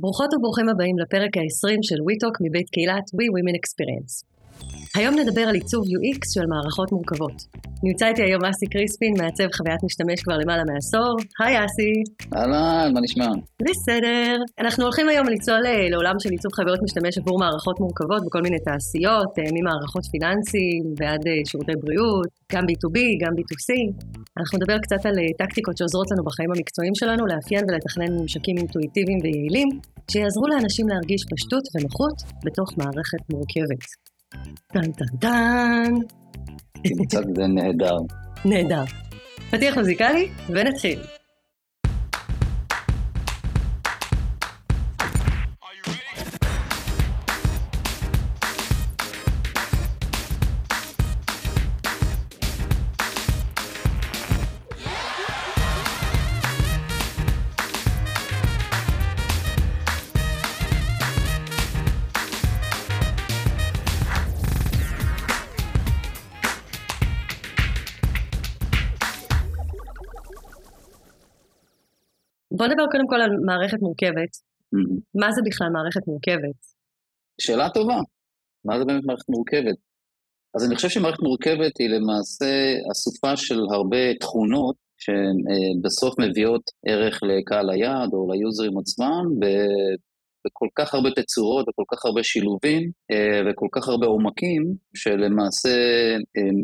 ברוכות וברוכים הבאים לפרק ה-20 של WeTalk מבית קהילת We Women Experience. היום נדבר על עיצוב UX של מערכות מורכבות. נמצא איתי היום אסי קריספין, מעצב חוויית משתמש כבר למעלה מעשור. היי אסי. אהלן, מה נשמע? בסדר. אנחנו הולכים היום לצלול אה, לעולם של עיצוב חוויות משתמש עבור מערכות מורכבות בכל מיני תעשיות, אה, ממערכות פיננסיים ועד אה, שירותי בריאות, גם B2B, גם B2C. אנחנו נדבר קצת על טקטיקות שעוזרות לנו בחיים המקצועיים שלנו לאפיין ולתכנן ממשקים אינטואיטיביים ויעילים, שיעזרו לאנשים להרגיש פשטות ונוחות בתוך מערכת מורכבת. טן טן טן. קצת זה נהדר. נהדר. פתיח מוזיקלי ונתחיל. בוא נדבר קודם כל על מערכת מורכבת. Mm-hmm. מה זה בכלל מערכת מורכבת? שאלה טובה. מה זה באמת מערכת מורכבת? אז אני חושב שמערכת מורכבת היא למעשה אסופה של הרבה תכונות שבסוף מביאות ערך לקהל היעד או ליוזרים עצמם בכל כך הרבה תצורות וכל כך הרבה שילובים אה, וכל כך הרבה עומקים, שלמעשה אה,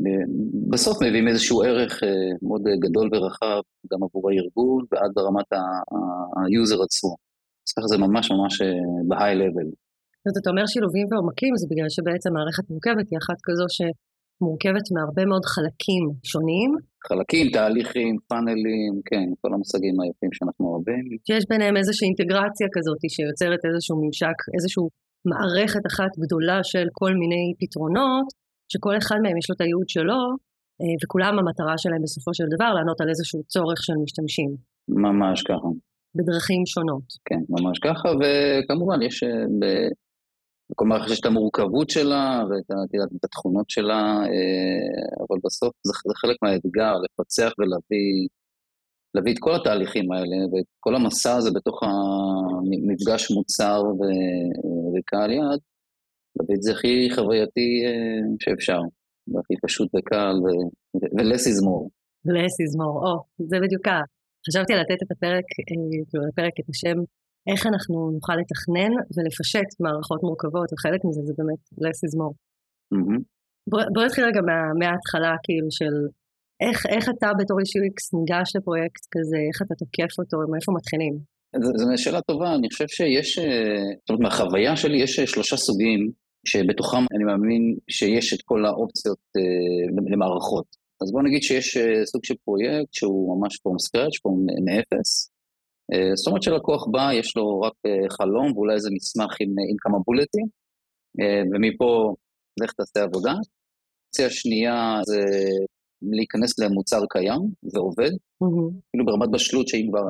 בסוף מביאים איזשהו ערך אה, מאוד גדול ורחב גם עבור הארגון ועד ברמת ה user עצמו. אז ככה זה ממש ממש ב high level. אז אתה אומר שילובים ועומקים, זה בגלל שבעצם מערכת מורכבת היא אחת כזו ש... מורכבת מהרבה מאוד חלקים שונים. חלקים, תהליכים, פאנלים, כן, כל המושגים היפים שאנחנו אוהבים. שיש ביניהם איזושהי אינטגרציה כזאת שיוצרת איזשהו ממשק, איזושהי מערכת אחת גדולה של כל מיני פתרונות, שכל אחד מהם יש לו את הייעוד שלו, אה, וכולם המטרה שלהם בסופו של דבר לענות על איזשהו צורך של משתמשים. ממש ככה. בדרכים שונות. כן, ממש ככה, וכמובן יש וכל מערכת יש את המורכבות שלה ואת את התכונות שלה, אה, אבל בסוף זה, זה חלק מהאתגר, לפצח ולהביא להביא את כל התהליכים האלה ואת כל המסע הזה בתוך המפגש מוצר וקהל יעד, להביא את זה הכי חווייתי אה, שאפשר, והכי פשוט וקל, ו-less is more. less is או, זה בדיוק ה... חשבתי לתת את הפרק, אה, כאילו לפרק את השם איך אנחנו נוכל לתכנן ולפשט מערכות מורכבות, וחלק מזה זה באמת less is more. Mm-hmm. בוא, בוא נתחיל רגע מה, מההתחלה, כאילו, של איך, איך אתה בתור איש UX ניגש לפרויקט כזה, איך אתה תוקף אותו, מאיפה מתחילים? זו שאלה טובה, אני חושב שיש, אה, זאת אומרת, מהחוויה שלי יש אה, שלושה סוגים, שבתוכם אני מאמין שיש את כל האופציות אה, למערכות. אז בוא נגיד שיש סוג של פרויקט שהוא ממש from scratch, מאפס, אה, זאת אומרת שלקוח בא, יש לו רק אה, חלום ואולי איזה מסמך עם, אה, עם כמה בולטים, ומפה לך תעשה עבודה. האופציה השנייה זה להיכנס למוצר קיים ועובד, כאילו mm-hmm. ברמת בשלות שהיא כבר,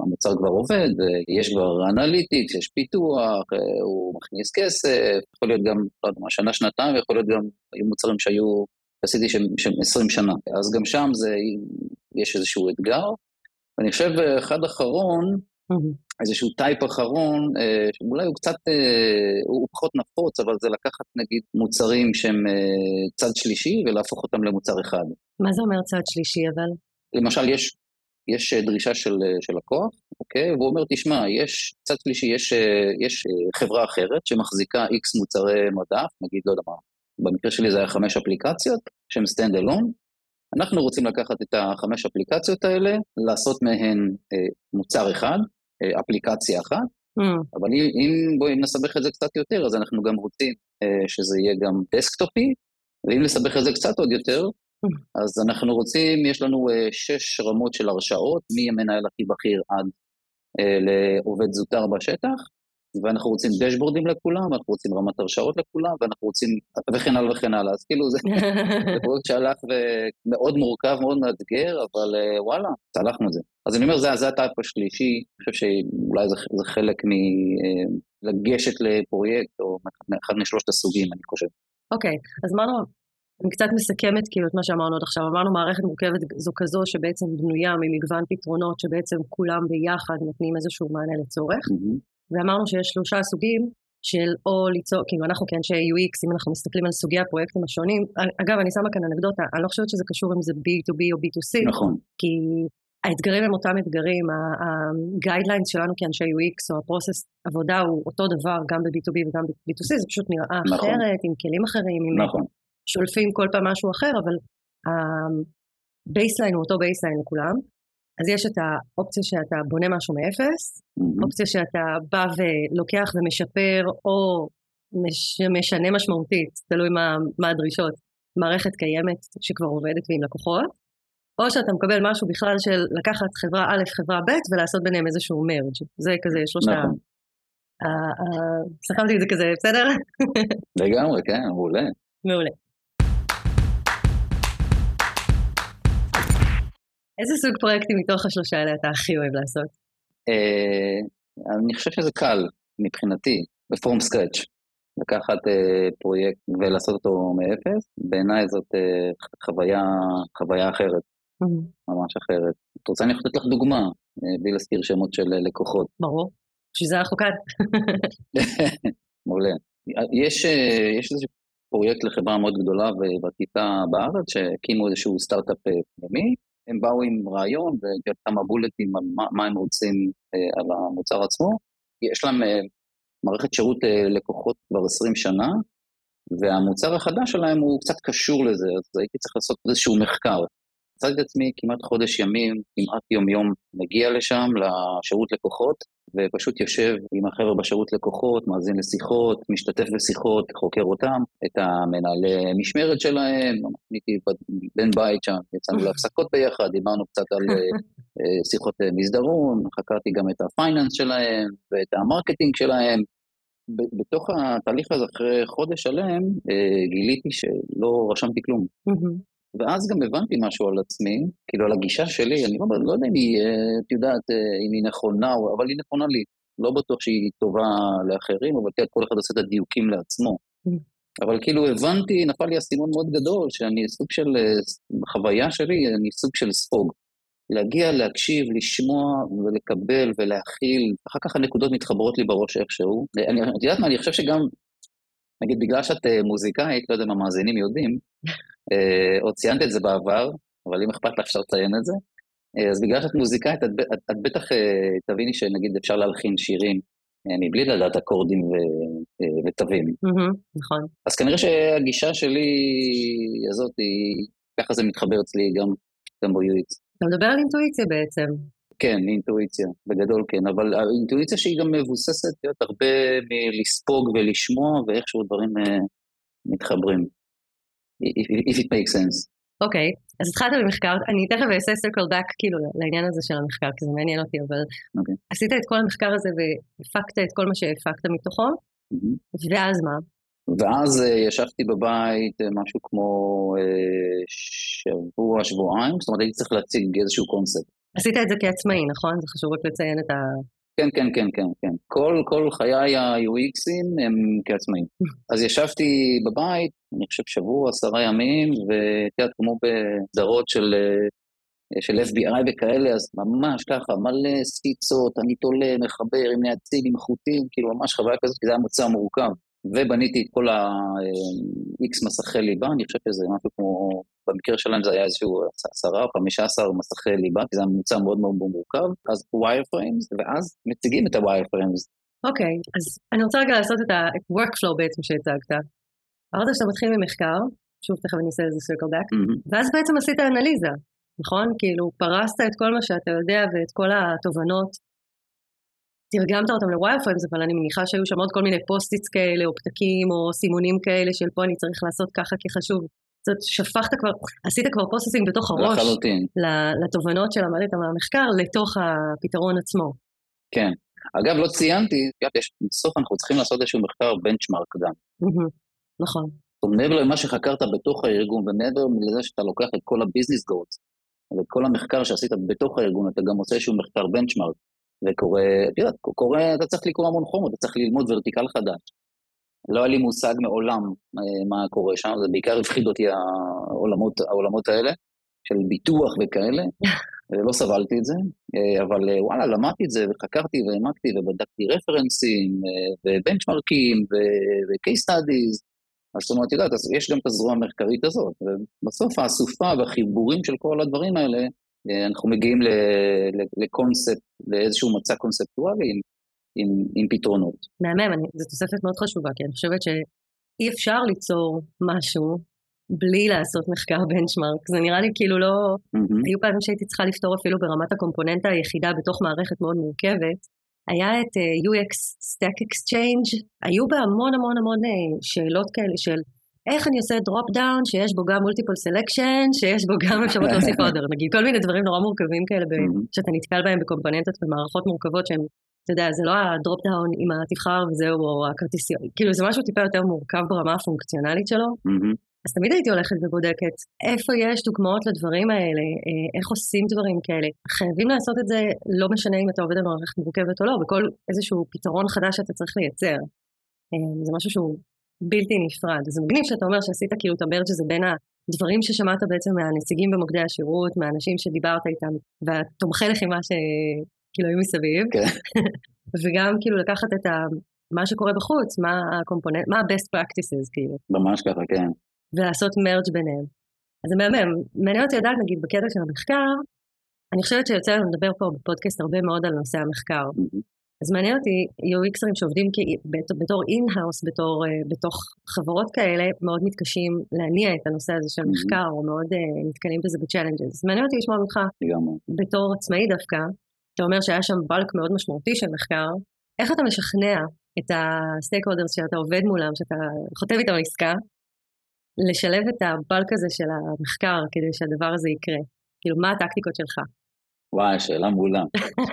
המוצר כבר עובד, יש כבר analytics, יש פיתוח, הוא מכניס כסף, יכול להיות גם, לא יודע מה, שנה, שנתיים, ויכול להיות גם, היו מוצרים שהיו, עשיתי שהם 20 שנה, אז גם שם זה, יש איזשהו אתגר. ואני חושב אה, אחד אחרון, איזשהו type אחרון, אה, שאולי הוא קצת, אה, הוא פחות נפוץ, אבל זה לקחת נגיד מוצרים שהם צד שלישי ולהפוך אותם למוצר אחד. מה זה אומר צד שלישי אבל? למשל, יש, יש דרישה של, של לקוח, אוקיי? והוא אומר, תשמע, יש צד שלישי, יש, יש חברה אחרת שמחזיקה איקס מוצרי מדף, נגיד, לא יודע מה, במקרה שלי זה היה חמש אפליקציות, שהן stand alone, אנחנו רוצים לקחת את החמש אפליקציות האלה, לעשות מהן אה, מוצר אחד, אה, אפליקציה אחת, mm. אבל אם, אם בואי נסבך את זה קצת יותר, אז אנחנו גם רוצים אה, שזה יהיה גם דסקטופי, ואם נסבך את זה קצת עוד יותר, mm. אז אנחנו רוצים, יש לנו אה, שש רמות של הרשאות, מהמנהל הכי בכיר עד אה, לעובד זוטר בשטח, ואנחנו רוצים דשבורדים לכולם, אנחנו רוצים רמת הרשאות לכולם, ואנחנו רוצים, וכן הלאה וכן הלאה, אז כאילו זה, פרויקט שהלך ומאוד מורכב, מאוד מאתגר, אבל אה, וואלה, צלחנו את זה. אז אני אומר, זה, זה הטייפ השלישי, אני חושב שאולי זה, זה חלק מלגשת אה, לפרויקט, או אחד משלושת הסוגים, אני חושב. אוקיי, okay, אז אמרנו, אני קצת מסכמת כאילו את מה שאמרנו עד עכשיו, אמרנו מערכת מורכבת זו כזו שבעצם בנויה ממגוון פתרונות שבעצם כולם ביחד נותנים איזשהו מענה לצורך. Mm-hmm. ואמרנו שיש שלושה סוגים של או ליצור, כאילו אנחנו כאנשי UX, אם אנחנו מסתכלים על סוגי הפרויקטים השונים, אגב, אני שמה כאן אנקדוטה, אני לא חושבת שזה קשור אם זה B2B או B2C, נכון. כי האתגרים הם אותם אתגרים, הגיידליינס שלנו כאנשי UX או הפרוסס עבודה הוא אותו דבר גם ב-B2B וגם ב-B2C, זה פשוט נראה נכון. אחרת, עם כלים אחרים, עם נכון. שולפים כל פעם משהו אחר, אבל ה baseline הוא אותו baseline לכולם. אז יש את האופציה שאתה בונה משהו מאפס, mm-hmm. אופציה שאתה בא ולוקח ומשפר, או מש, משנה משמעותית, תלוי מה, מה הדרישות, מערכת קיימת שכבר עובדת ועם לקוחות, או שאתה מקבל משהו בכלל של לקחת חברה א', חברה ב', ולעשות ביניהם איזשהו merge. זה כזה שלושה... נכון. סחבתי את זה כזה, בסדר? לגמרי, כן, מעולה. מעולה. איזה סוג פרויקטים מתוך השלושה האלה אתה הכי אוהב לעשות? אה, אני חושב שזה קל מבחינתי, בפורום סקרץ'. לקחת uh, פרויקט ולעשות אותו מאפס, בעיניי זאת uh, חוויה, חוויה אחרת, mm-hmm. ממש אחרת. את רוצה אני יכול לתת לך דוגמה, בלי להזכיר שמות של לקוחות. ברור, בשביל זה אנחנו כאן. מעולה. יש, יש איזה פרויקט לחברה מאוד גדולה וותיקה בארץ, שהקימו איזשהו סטארט-אפ פנימי, הם באו עם רעיון וכמה בולטים על מה, מה הם רוצים אה, על המוצר עצמו. יש להם אה, מערכת שירות אה, לקוחות כבר 20 שנה, והמוצר החדש שלהם הוא קצת קשור לזה, אז הייתי צריך לעשות איזשהו מחקר. מצאתי את עצמי כמעט חודש ימים, כמעט יום-יום, מגיע לשם, לשירות לקוחות, ופשוט יושב עם החבר'ה בשירות לקוחות, מאזין לשיחות, משתתף בשיחות, חוקר אותם, את המנהלי משמרת שלהם, הייתי בן בית שם, יצאנו להפסקות ביחד, דיברנו קצת על אה, אה, שיחות אה, מסדרון, חקרתי גם את ה finance שלהם ואת ה marketing שלהם. בתוך התהליך הזה, אחרי חודש שלם, גיליתי שלא רשמתי כלום. ואז גם הבנתי משהו על עצמי, כאילו על הגישה שלי, אני לא, לא יודע אם היא, אה, את יודעת, אה, אם היא נכונה, אבל היא נכונה לי. לא בטוח שהיא טובה לאחרים, אבל כן, כל אחד עושה את הדיוקים לעצמו. Mm. אבל כאילו הבנתי, נפל לי אסימון מאוד גדול, שאני סוג של, אה, בחוויה שלי, אני סוג של ספוג. להגיע, להקשיב, לשמוע ולקבל ולהכיל, אחר כך הנקודות מתחברות לי בראש איכשהו. אני, את יודעת מה, אני חושב שגם נגיד, בגלל שאת אה, מוזיקאית, לא יודע אם המאזינים יודעים, אה, או ציינת את זה בעבר, אבל אם אכפת לך אפשר לציין את זה, אה, אז בגלל שאת מוזיקאית, את, את, את בטח תביני שנגיד אפשר להלחין שירים מבלי לדעת אקורדים ו, ותווים. Mm-hmm, נכון. אז כנראה שהגישה שלי הזאת, היא, ככה זה מתחבר אצלי גם, גם ב-UX. אתה מדבר על אינטואיציה בעצם. כן, אינטואיציה, בגדול כן, אבל האינטואיציה שהיא גם מבוססת להיות הרבה מלספוג ולשמוע ואיכשהו דברים מתחברים. If, it makes sense. אוקיי, okay, אז התחלת במחקר, אני תכף אעשה circle back כאילו לעניין הזה של המחקר, כי זה מעניין אותי, אבל okay. אוקיי. עשית את כל המחקר הזה והפקת את כל מה שהפקת מתוכו, mm-hmm. ואז מה? ואז uh, ישבתי בבית uh, משהו כמו uh, שבוע, שבועיים, זאת אומרת הייתי צריך להציג איזשהו קונספט. עשית את זה כעצמאי, נכון? זה חשוב רק לציין את ה... כן, כן, כן, כן, כן. כל, כל חיי ה-UXים הם כעצמאים. אז ישבתי בבית, אני חושב שבוע, עשרה ימים, ואת יודעת, כמו בסדרות של, אה, של FBI וכאלה, אז ממש ככה, מלא סקיצות, אני תולה, מחבר עם נעצים, עם חוטים, כאילו ממש חוויה כזאת, כי זה היה מוצר מורכב. ובניתי את כל ה-X מסכי ליבה, אני חושב שזה משהו כמו, במקרה שלהם זה היה איזשהו עשרה או חמישה עשר מסכי ליבה, כי זה היה ממוצע מאוד מאוד מורכב, אז wireframes, ואז מציגים את ה-wireframes. אוקיי, okay, אז אני רוצה רגע לעשות את ה-workflow בעצם שהצגת. אמרת שאתה מתחיל ממחקר, שוב תכף אני אעשה איזה circle back, mm-hmm. ואז בעצם עשית אנליזה, נכון? כאילו פרסת את כל מה שאתה יודע ואת כל התובנות תרגמת אותם ל wireframes, אבל אני מניחה שהיו שם עוד כל מיני post-its כאלה, או פתקים, או סימונים כאלה של פה אני צריך לעשות ככה כי חשוב. זאת אומרת, שפכת כבר, עשית כבר post-iting בתוך הראש. לחלוטין. לתובנות שהעלית מהמחקר, לתוך הפתרון עצמו. כן. אגב, לא ציינתי, בסוף אנחנו צריכים לעשות איזשהו מחקר בנצ'מארק גם. נכון. זאת אומרת, מעבר למה שחקרת בתוך הארגון, ומעבר לזה שאתה לוקח את כל הביזנס גולס, ואת כל המחקר שעשית בתוך הארגון, אתה גם עושה איזשהו מחקר בנצ'מארק. וקורה, את יודעת, קורה, אתה צריך לקרוא המון חומות, אתה צריך ללמוד ורטיקל חדש. לא היה לי מושג מעולם אה, מה קורה שם, זה בעיקר הפחיד אותי העולמות, העולמות האלה, של ביטוח וכאלה. לא סבלתי את זה, אבל וואלה, למדתי את זה וחקרתי והעמקתי ובדקתי רפרנסים ובנצ'מרקים ו-case studies, אז זאת אומרת, את יודעת, יש גם את הזרוע המחקרית הזאת, ובסוף האסופה והחיבורים של כל הדברים האלה, אנחנו מגיעים לקונספט, לאיזשהו מצע קונספטואלי עם, עם, עם פתרונות. מהמם, זו תוספת מאוד חשובה, כי אני חושבת שאי אפשר ליצור משהו בלי לעשות מחקר בנצ'מארק. זה נראה לי כאילו לא... Mm-hmm. היו פעמים שהייתי צריכה לפתור אפילו ברמת הקומפוננטה היחידה בתוך מערכת מאוד מורכבת. היה את אה, UX Stack Exchange, היו בה המון המון המון uh, שאלות כאלה של איך אני עושה drop down שיש בו גם multiple selection, שיש בו גם אפשרות להוסיף other, נגיד כל מיני דברים נורא מורכבים כאלה. שאתה נתקל בהם בקומפוננטות ומערכות מורכבות שהן, אתה יודע, זה לא ה drop down עם התבחר וזהו, או הכרטיסיות, כאילו זה משהו טיפה יותר מורכב ברמה הפונקציונלית שלו. אז תמיד הייתי הולכת ובודקת איפה יש דוגמאות לדברים האלה, אה, איך עושים דברים כאלה. חייבים לעשות את זה, לא משנה אם אתה עובד על מערכת מורכבת או לא, בכל איזשהו פתרון חדש שאתה צריך לייצר. אה, זה משהו שהוא בלתי נפרד. זה מגניב שאתה אומר שעשית כאילו את המרג' הזה בין הדברים ששמעת בעצם מהנציגים במוקדי השירות, מהאנשים שדיברת איתם, והתומכי לחימה שכאילו היו מסביב, כן. וגם כאילו לקחת את ה... מה שקורה בחוץ, מה הקומפוננט, מה ה-best practices כאילו. ממש ככה, כן. ולעשות מרג' ביניהם. אז זה מהמם. מעניין אותי לדעת, נגיד, בקטע של המחקר, אני חושבת שיוצא לנו לדבר פה בפודקאסט הרבה מאוד על נושא המחקר. אז מעניין אותי, UXרים שעובדים בתור in-house, בתור, בתוך חברות כאלה, מאוד מתקשים להניע את הנושא הזה של מחקר, או מאוד uh, נתקלים בזה ב challenges. אז מעניין אותי לשמוע ממך, בתור עצמאי דווקא, אתה אומר שהיה שם bulk מאוד משמעותי של מחקר, איך אתה משכנע את ה stakeholders שאתה עובד מולם, שאתה חותם איתם עסקה, לשלב את ה bulk הזה של המחקר כדי שהדבר הזה יקרה? כאילו, מה הטקטיקות שלך? וואי, שאלה מעולה.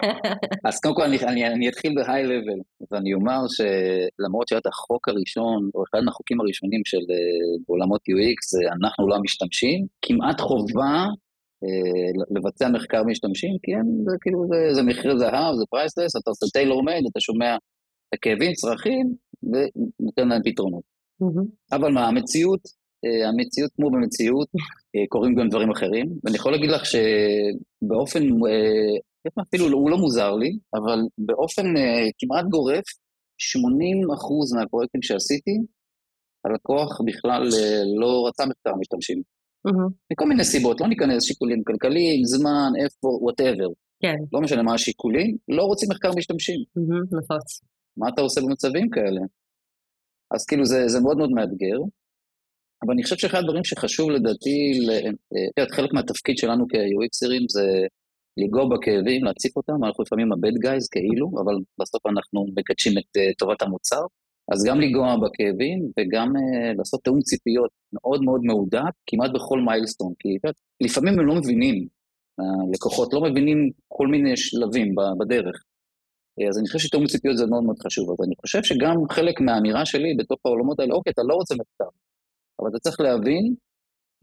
אז קודם כל אני, אני, אני אתחיל ב high level, ואני אומר שלמרות שהיה את החוק הראשון, או אחד מהחוקים הראשונים של uh, עולמות UX, זה אנחנו לא המשתמשים, כמעט חובה uh, לבצע מחקר משתמשים, כי אין, זה כאילו, זה, זה מכרה זהב, זה priceless, אתה עושה tailor made, אתה שומע את הכאבים, צרכים, ונותן להם פתרונות. Mm-hmm. אבל מה, המציאות אה, המציאות כמו במציאות, אה, קורים גם דברים אחרים, ואני יכול להגיד לך שבאופן, אה, אפילו הוא לא מוזר לי, אבל באופן כמעט גורף, 80% מהפרויקטים שעשיתי, הלקוח בכלל לא רצה מחקר משתמשים. Mm-hmm. מכל מיני סיבות, לא ניכנס שיקולים כלכליים, זמן, איפה, וואטאבר. כן. לא משנה מה השיקולים, לא רוצים מחקר משתמשים. Mm-hmm, נפוץ. מה אתה עושה במצבים כאלה? אז כאילו זה, זה מאוד מאוד מאתגר. אבל אני חושב שאחד הדברים שחשוב לדעתי, את יודעת, חלק מהתפקיד שלנו כ-UXרים זה לנגוע בכאבים, להציף אותם, אנחנו לפעמים ה-bad guys כאילו, אבל בסוף אנחנו מקדשים את uh, טובת המוצר. אז גם לנגוע בכאבים וגם uh, לעשות תיאום ציפיות מאוד מאוד מהודק, כמעט בכל מיילסטון, כי יודעת, לפעמים הם לא מבינים, הלקוחות לא מבינים כל מיני שלבים בדרך. אז אני חושב שתיאום ציפיות זה מאוד מאוד חשוב, אז אני חושב שגם חלק מהאמירה שלי בתוך העולמות האלה, אוקיי, אתה לא רוצה מחקר, אבל אתה צריך להבין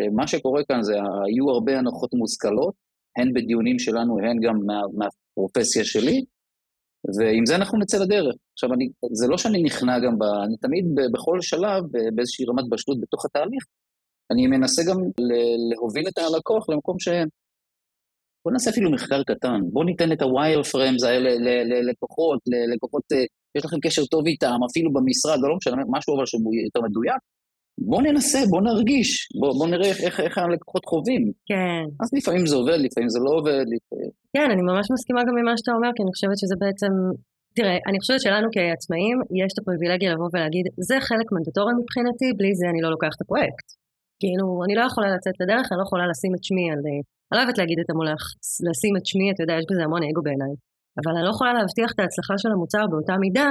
שמה שקורה כאן זה, היו הרבה הנחות מושכלות, הן בדיונים שלנו, הן גם מה, מהפרופסיה שלי, ועם זה אנחנו נצא לדרך. עכשיו, אני, זה לא שאני נכנע גם ב... אני תמיד ב, בכל שלב, באיזושהי רמת בשלות בתוך התהליך, אני מנסה גם להוביל את הלקוח למקום ש... בוא נעשה אפילו מחקר קטן, בוא ניתן את ה-wire frames האלה ללקוחות, ללקוחות, אה, יש לכם קשר טוב איתם, אפילו במשרד, לא משנה, משהו אבל שהוא יותר מדויק, בוא ננסה, בוא נרגיש, בוא, בוא נראה איך, איך הלקוחות חווים. כן. אז לפעמים זה עובד, לפעמים זה לא עובד. לפעמים... כן, אני ממש מסכימה גם ממה שאתה אומר, כי אני חושבת שזה בעצם... תראה, אני חושבת שלנו כעצמאים, יש את הפריבילגיה לבוא ולהגיד, זה חלק מנדטורי מבחינתי, בלי זה אני לא לוקח את הפרויקט. כאילו, אני לא יכולה לצאת לדרך, אני לא יכולה לשים את שמי על... אני לא אוהבת להגיד את המולך, לשים את שמי, אתה יודע, יש בזה המון אגו בעיניי. אבל אני לא יכולה להבטיח את ההצלחה של המוצר באותה מידה,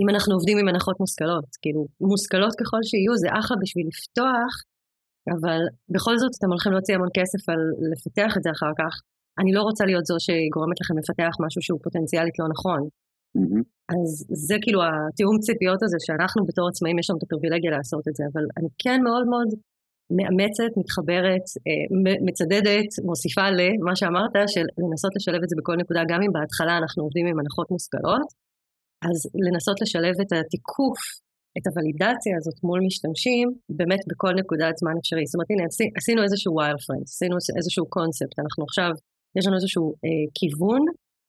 אם אנחנו עובדים עם הנחות מושכלות, כאילו, מושכלות ככל שיהיו, זה אחלה בשביל לפתוח, אבל בכל זאת אתם הולכים להוציא המון כסף על לפתח את זה אחר כך. אני לא רוצה להיות זו שגורמת לכם לפתח משהו שהוא פוטנציאלית לא נכון. Mm-hmm. אז זה כאילו התיאום ציפיות הזה, שאנחנו בתור עצמאים יש לנו את הפריבילגיה לעשות את זה, אבל אני כן מאוד מאוד מאמצת, מתחברת, אה, מצדדת, מוסיפה למה שאמרת, של לנסות לשלב את זה בכל נקודה, גם אם בהתחלה אנחנו עובדים עם הנחות מושכלות, אז לנסות לשלב את התיקוף, את הוולידציה הזאת מול משתמשים, באמת בכל נקודת זמן אפשרי. זאת אומרת, הנה, עשינו איזשהו ווייר פרנס, עשינו איזשהו קונספט, אנחנו עכשיו יש לנו איזשהו אה, כיוון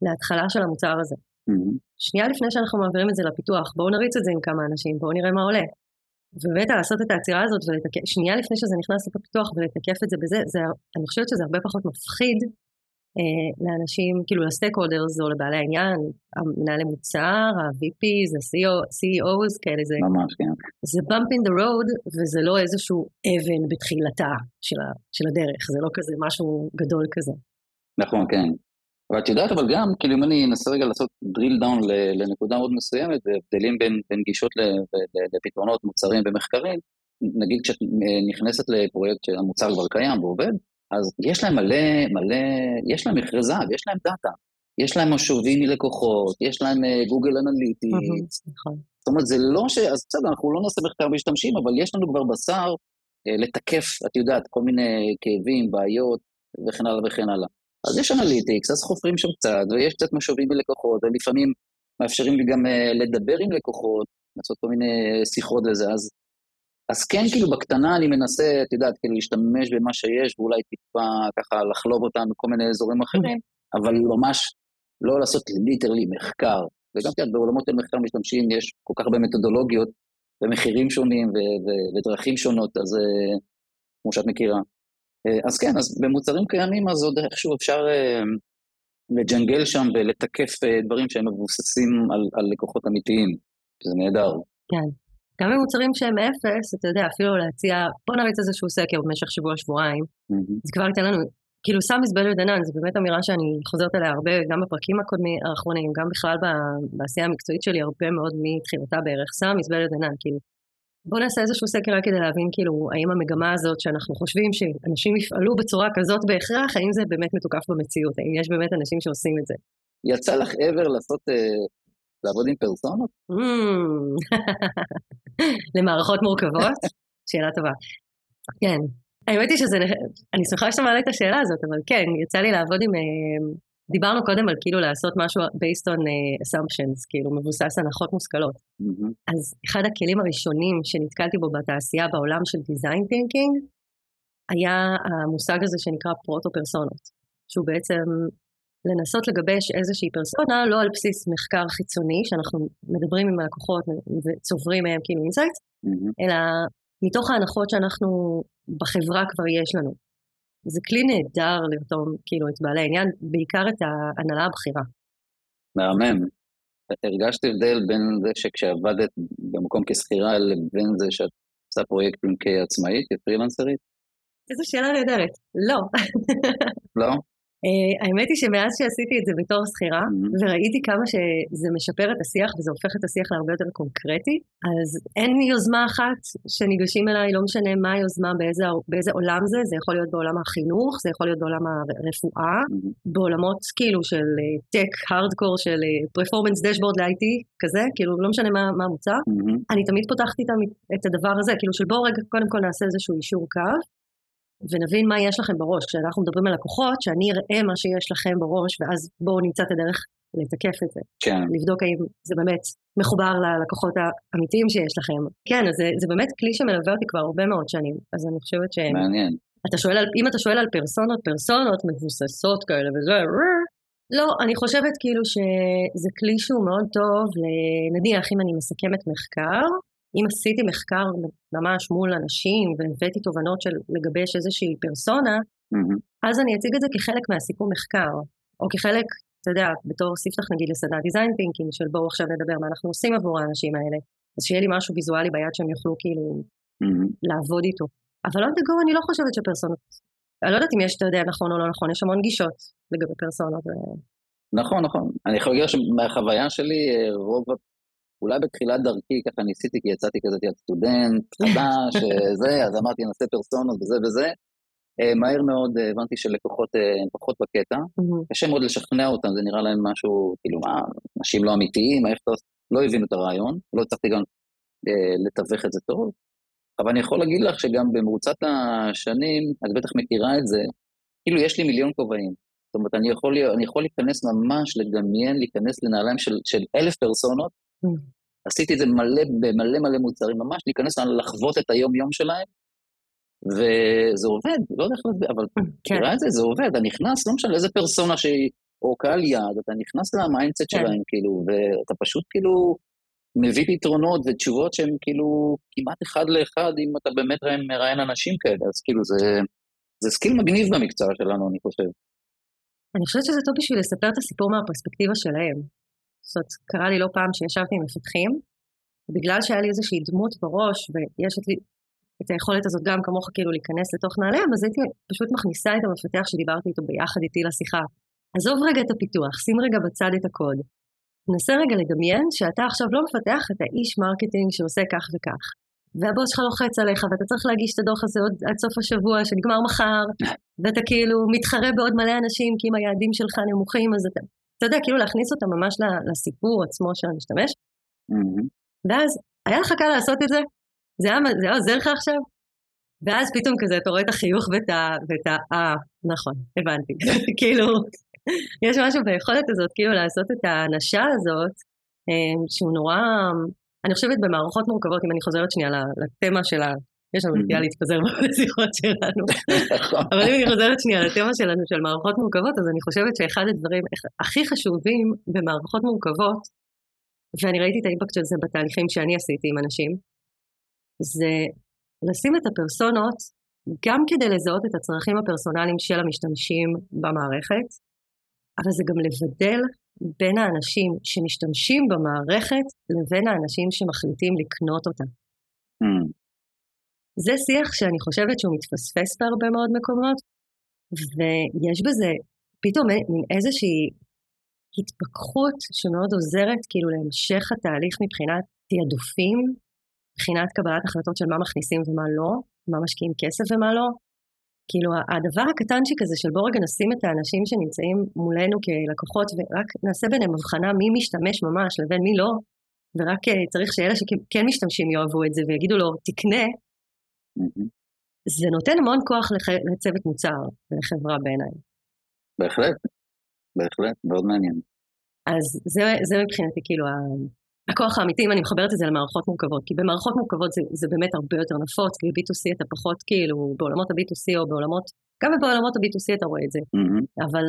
להתחלה של המוצר הזה. Mm-hmm. שנייה לפני שאנחנו מעבירים את זה לפיתוח, בואו נריץ את זה עם כמה אנשים, בואו נראה מה עולה. ובאמת לעשות את העצירה הזאת, ולתקף, שנייה לפני שזה נכנס לפיתוח ולתקף את זה בזה, זה, אני חושבת שזה הרבה פחות מפחיד לאנשים, כאילו לסטייק הולדרס או לבעלי העניין, המנהלי מוצר, ה-VPs, ה-CEOs, כאלה, זה, ממש, כן. זה bump in the road, וזה לא איזשהו אבן בתחילתה של, ה, של הדרך, זה לא כזה משהו גדול כזה. נכון, כן. אבל את יודעת, אבל גם, כאילו אם אני אנסה רגע לעשות drill down לנקודה מאוד מסוימת, והבדלים בין, בין גישות לפתרונות, מוצרים ומחקרים, נגיד כשאת אה, נכנסת לפרויקט שהמוצר כבר קיים ועובד, אז יש להם מלא, מלא, יש להם מכרה זהב, יש להם דאטה, יש להם משובים מלקוחות, יש להם גוגל uh, analytics. נכון. זאת אומרת, זה לא ש... אז בסדר, אנחנו לא נעשה מחקר משתמשים, אבל יש לנו כבר בשר uh, לתקף, את יודעת, כל מיני כאבים, בעיות וכן הלאה וכן הלאה. אז יש analytics, אז חופרים שם קצת, ויש קצת משובים מלקוחות, ולפעמים מאפשרים לי גם uh, לדבר עם לקוחות, לעשות כל מיני שיחות וזה, אז אז כן, כאילו, בקטנה אני מנסה, את יודעת, כאילו, להשתמש במה שיש, ואולי טיפה ככה לחלוב אותם בכל מיני אזורים אחרים, אבל ממש לא לעשות ליטרלי מחקר. וגם, כן, בעולמות של מחקר משתמשים, יש כל כך הרבה מתודולוגיות, ומחירים שונים, ודרכים שונות, אז uh, כמו שאת מכירה. Uh, אז כן, אז במוצרים קיימים, אז עוד איכשהו אפשר uh, לג'נגל שם ולתקף uh, דברים שהם מבוססים על, על לקוחות אמיתיים, שזה נהדר. כן. גם במוצרים שהם אפס, אתה יודע, אפילו להציע, בוא נריץ איזשהו סקר במשך שבוע-שבועיים, Mm-hmm. זה כבר ייתן לנו, כאילו סם than none, זו באמת אמירה שאני חוזרת עליה הרבה, גם בפרקים הקודמים, האחרונים, גם בכלל בעשייה המקצועית שלי, הרבה מאוד מתחילתה בערך, סם than none, כאילו. בוא נעשה איזשהו סקר רק כדי להבין, כאילו, האם המגמה הזאת שאנחנו חושבים שאנשים יפעלו בצורה כזאת בהכרח, האם זה באמת מתוקף במציאות, האם יש באמת אנשים שעושים את זה. יצא לך ever לעשות אה, לעבוד עם פרסונות? למערכות מורכבות? שאלה טובה. כן. האמת היא שזה, אני שמחה שאתה מעלה את השאלה הזאת, אבל כן, יצא לי לעבוד עם, אה, דיברנו קודם על כאילו לעשות משהו based on uh, assumptions, כאילו מבוסס הנחות מושכלות. Mm-hmm. אז אחד הכלים הראשונים שנתקלתי בו בתעשייה בעולם של design thinking, היה המושג הזה שנקרא פרוטו-פרסונות, שהוא בעצם לנסות לגבש איזושהי פרסונה, לא על בסיס מחקר חיצוני, שאנחנו מדברים עם הלקוחות וצוברים מהם כאילו insights, mm-hmm. אלא מתוך ההנחות שאנחנו בחברה כבר יש לנו. זה כלי נהדר לרתום כאילו את בעלי העניין, בעיקר את ההנהלה הבכירה. מהמם. הרגשת הבדל בין זה שכשעבדת במקום כשכירה לבין זה שאת עושה פרויקטים כעצמאית, כפרילנסרית? איזו שאלה נהדרת. לא. לא? Uh, האמת היא שמאז שעשיתי את זה בתור שכירה, mm-hmm. וראיתי כמה שזה משפר את השיח וזה הופך את השיח להרבה יותר קונקרטי, אז אין יוזמה אחת שניגשים אליי, לא משנה מה היוזמה, באיזה, באיזה עולם זה, זה יכול להיות בעולם החינוך, זה יכול להיות בעולם הרפואה, mm-hmm. בעולמות כאילו של טק, uh, הארדקור, של פרפורמנס דשבורד ל-IT, כזה, כאילו לא משנה מה, מה המוצר, mm-hmm. אני תמיד פותחתי את הדבר הזה, כאילו של בואו רגע קודם כל נעשה איזשהו אישור קו. ונבין מה יש לכם בראש. כשאנחנו מדברים על לקוחות, שאני אראה מה שיש לכם בראש, ואז בואו נמצא את הדרך לתקף את זה. כן. לבדוק האם זה באמת מחובר ללקוחות האמיתיים שיש לכם. כן, אז זה, זה באמת כלי שמלווה אותי כבר הרבה מאוד שנים, אז אני חושבת ש... מעניין. אתה שואל על, אם אתה שואל על פרסונות, פרסונות מבוססות כאלה וזה, לא, אני חושבת כאילו שזה כלי שהוא מאוד טוב, נניח אם אני מסכמת מחקר, אם עשיתי מחקר ממש מול אנשים והבאתי תובנות של לגבש איזושהי פרסונה, mm-hmm. אז אני אציג את זה כחלק מהסיכום מחקר, או כחלק, אתה יודע, בתור ספתח נגיד לסדנת design thinking, של בואו עכשיו נדבר מה אנחנו עושים עבור האנשים האלה, אז שיהיה לי משהו ויזואלי ביד שהם יוכלו כאילו mm-hmm. לעבוד איתו. אבל לא תגור, אני לא חושבת שפרסונות, אני לא יודעת אם יש, אתה יודע, נכון או לא נכון, יש המון גישות לגבי פרסונות. נכון, נכון. אני יכול להגיד שמהחוויה שלי, רוב אולי בתחילת דרכי, ככה ניסיתי, כי יצאתי כזה סטודנט חדש, זה, אז אמרתי, נעשה פרסונות וזה וזה. אה, מהר מאוד הבנתי שלקוחות הם פחות בקטע, קשה מאוד לשכנע אותם, זה נראה להם משהו, כאילו, מה, אנשים לא אמיתיים, איך אתה... לא הבינו את הרעיון, לא הצלחתי גם אה, לתווך את זה טוב, אבל אני יכול להגיד לך שגם במרוצת השנים, את בטח מכירה את זה, כאילו יש לי מיליון כובעים. זאת אומרת, אני יכול, אני יכול להיכנס ממש, לדמיין, להיכנס לנעליים של, של אלף פרסונות, עשיתי את זה מלא במלא מלא מוצרים, ממש להיכנס לחוות את היום-יום שלהם, וזה עובד, לא יודע איך להסביר, אבל כן. תראה את זה, זה עובד, אתה נכנס, לא משנה איזה פרסונה שהיא, או קהל יעד, אתה נכנס ל mindset כן. שלהם, כאילו, ואתה פשוט כאילו מביא פתרונות ותשובות שהן כאילו כמעט אחד לאחד, אם אתה באמת מראיין אנשים כאלה, אז כאילו זה, זה skill מגניב במקצוע שלנו, אני חושב. אני חושבת שזה טוב בשביל לספר את הסיפור מהפרספקטיבה שלהם. זאת אומרת, קרה לי לא פעם שישבתי עם מפתחים, בגלל שהיה לי איזושהי דמות בראש, ויש לי את היכולת הזאת גם כמוך כאילו להיכנס לתוך נעליהם, אז הייתי פשוט מכניסה את המפתח שדיברתי איתו ביחד איתי לשיחה. עזוב רגע את הפיתוח, שים רגע בצד את הקוד. נסה רגע לדמיין שאתה עכשיו לא מפתח את האיש marketing שעושה כך וכך. והבוס שלך לוחץ עליך, ואתה צריך להגיש את הדוח הזה עוד עד סוף השבוע, שנגמר מחר, ואתה כאילו מתחרה בעוד מלא אנשים, כי אם היעדים שלך נמוכים, אז אתה, אתה יודע, כאילו להכניס אותם ממש לסיפור עצמו של המשתמש. Mm-hmm. ואז, היה לך קל לעשות את זה? זה היה, זה היה עוזר לך עכשיו? ואז פתאום כזה, אתה רואה את החיוך ואת ה... ואת ה... אה, נכון, הבנתי. כאילו, יש משהו ביכולת הזאת, כאילו לעשות את האנשה הזאת, אה, שהוא נורא... אני חושבת במערכות מורכבות, אם אני חוזרת שנייה לתמה של. יש לנו נטייה להתפזר בשיחות שלנו. נכון. אבל אם אני חוזרת שנייה לתמה שלנו של מערכות מורכבות, אז אני חושבת שאחד הדברים הכי חשובים במערכות מורכבות, ואני ראיתי את האימפקט של זה בתהליכים שאני עשיתי עם אנשים, זה לשים את הפרסונות גם כדי לזהות את הצרכים הפרסונליים של המשתמשים במערכת, אבל זה גם לבדל בין האנשים שמשתמשים במערכת לבין האנשים שמחליטים לקנות אותה. Mm. זה שיח שאני חושבת שהוא מתפספס בהרבה מאוד מקומות, ויש בזה פתאום מין איזושהי התפכחות שמאוד עוזרת כאילו להמשך התהליך מבחינת תעדופים, מבחינת קבלת החלטות של מה מכניסים ומה לא, מה משקיעים כסף ומה לא, כאילו הדבר הקטנצ'יק הזה של בוא רגע נשים את האנשים שנמצאים מולנו כלקוחות ורק נעשה ביניהם הבחנה מי משתמש ממש לבין מי לא, ורק אה, צריך שאלה שכן משתמשים יאהבו את זה ויגידו לו תקנה, זה נותן המון כוח לח... לצוות מוצר ולחברה בעיניי. בהחלט, בהחלט, מאוד מעניין. אז זה, זה מבחינתי כאילו הכוח האמיתי, אם אני מחברת את זה למערכות מורכבות, כי במערכות מורכבות זה, זה באמת הרבה יותר נפוץ, כי ב-B2C אתה פחות כאילו, בעולמות ה-B2C או בעולמות, גם בעולמות ה-B2C אתה רואה את זה, mm-hmm. אבל